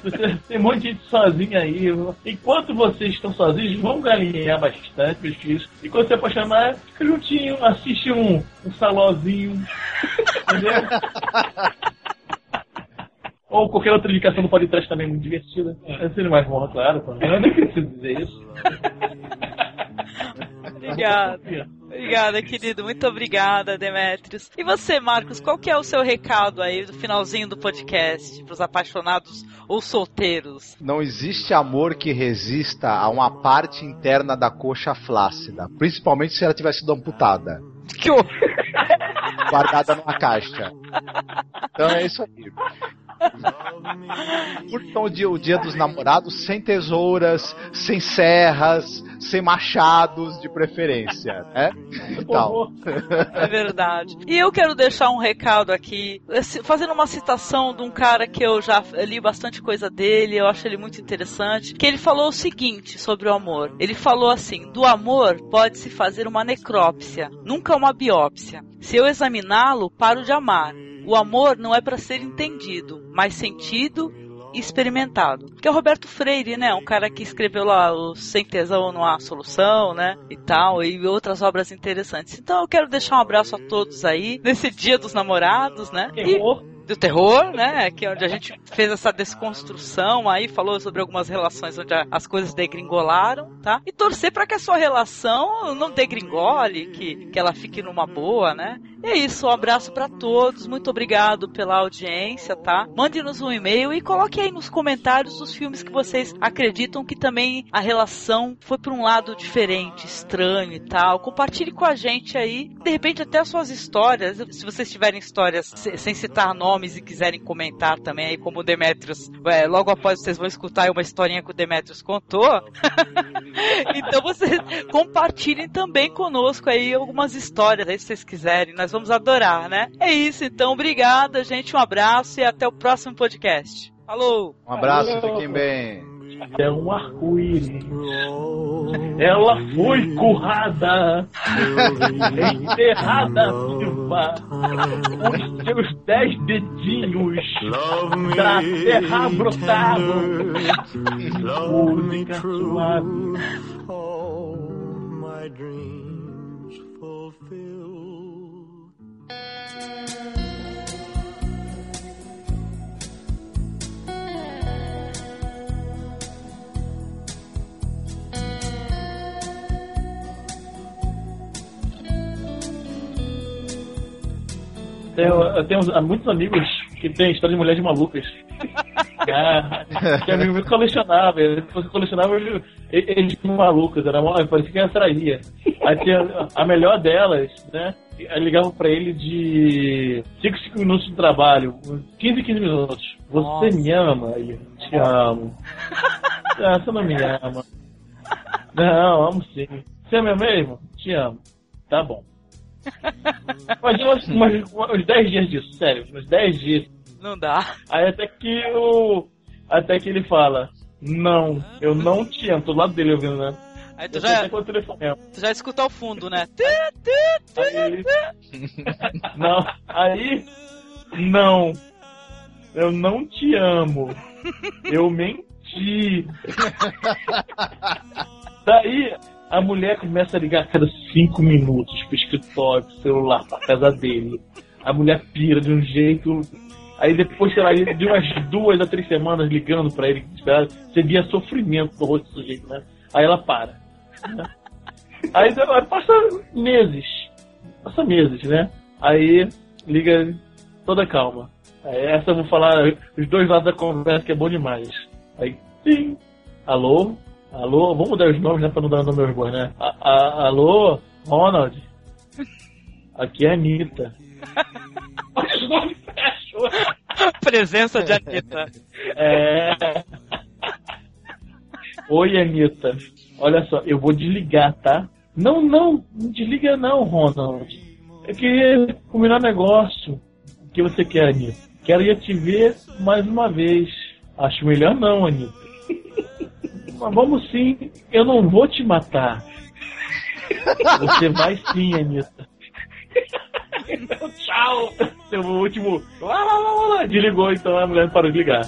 Você, tem um monte de gente sozinha aí. Enquanto vocês estão sozinhos, vão galinhar bastante, meus filhos. E quando você apaixonar, fica juntinho, assiste um, um salózinho. Entendeu? Ou qualquer outra indicação do podcast também muito divertida. É sendo mais bom, claro. Eu nem preciso dizer isso. Obrigada. Obrigada, querido. Muito obrigada, Demetrius. E você, Marcos, qual que é o seu recado aí do finalzinho do podcast pros apaixonados ou solteiros? Não existe amor que resista a uma parte interna da coxa flácida, principalmente se ela tiver sido amputada, Que horror! guardada numa caixa. Então é isso aí. Curtam o dia, o dia dos namorados sem tesouras, sem serras, sem machados de preferência, né? Então. É verdade. E eu quero deixar um recado aqui, fazendo uma citação de um cara que eu já li bastante coisa dele, eu acho ele muito interessante, que ele falou o seguinte sobre o amor. Ele falou assim: do amor pode-se fazer uma necrópsia, nunca uma biópsia. Se eu examiná-lo, paro de amar. O amor não é para ser entendido, mas sentido e experimentado. Que é o Roberto Freire, né? Um cara que escreveu lá o Sem Tesão Não Há Solução, né? E tal, e outras obras interessantes. Então eu quero deixar um abraço a todos aí, nesse dia dos namorados, né? E do terror, né? Que é onde a gente fez essa desconstrução aí, falou sobre algumas relações onde as coisas degringolaram, tá? E torcer para que a sua relação não degringole, que, que ela fique numa boa, né? E é isso, um abraço para todos, muito obrigado pela audiência, tá? Mande-nos um e-mail e coloque aí nos comentários os filmes que vocês acreditam que também a relação foi para um lado diferente, estranho e tal. Compartilhe com a gente aí, de repente até as suas histórias, se vocês tiverem histórias se- sem citar nomes e quiserem comentar também aí como o Demetrius, é, logo após vocês vão escutar aí uma historinha que o Demetrius contou. então vocês compartilhem também conosco aí algumas histórias aí se vocês quiserem, nós vamos adorar, né? É isso, então, obrigada, gente, um abraço e até o próximo podcast. Falou! Um abraço, fiquem bem. É um arco-íris. Ela foi currada, enterrada viva. Os seus dez dedinhos da terra brotaram. Música suave. my dreams Tenho, eu tenho muitos amigos que têm história de mulheres malucas. Ah, Tinha amigo meu que colecionava, ele colecionava ele- eles malucos, era parecia que era traía. Aí tinha a melhor delas, né? Aí ligava pra ele de 5 5 minutos de trabalho, 15 15 minutos. Você me ama? Ele, te amo. Ah, você não me ama. Não, amo sim. Você ama mesmo? Te amo. Tá bom. Imagina uns, umas- uns 10 dias disso, sério, uns 10 dias. Não dá. Aí até que o. Até que ele fala, não, eu não te amo, tô do lado dele ouvindo, né? Aí tu Eu já, o tu já escuta ao fundo, né? Aí, não, aí, não, eu não te amo, eu menti. Daí a mulher começa a ligar a cada cinco minutos pro escritório, pro celular, pra casa dele. A mulher pira de um jeito. Aí depois, sei lá, de umas duas a três semanas ligando pra ele, desesperado, você via sofrimento no rosto do sujeito, né? Aí ela para. né? Aí passa meses. Passa meses, né? Aí liga toda calma. Aí essa eu vou falar os dois lados da conversa que é bom demais. Aí, sim. Alô? Alô? Vamos mudar os nomes, né? Pra não dar nome aos bois, né? A- a- alô? Ronald? Aqui é a Anitta. Os nomes fecham. Presença de Anitta. É. Oi, Anitta. Olha só, eu vou desligar, tá? Não, não, não desliga não, Ronald. Eu queria combinar um negócio. O que você quer, Anitta? Quero ir te ver mais uma vez. Acho melhor não, Anitta. Mas vamos sim, eu não vou te matar. Você vai sim, Anitta. Então, tchau. Seu último. Desligou, então a mulher parou de ligar.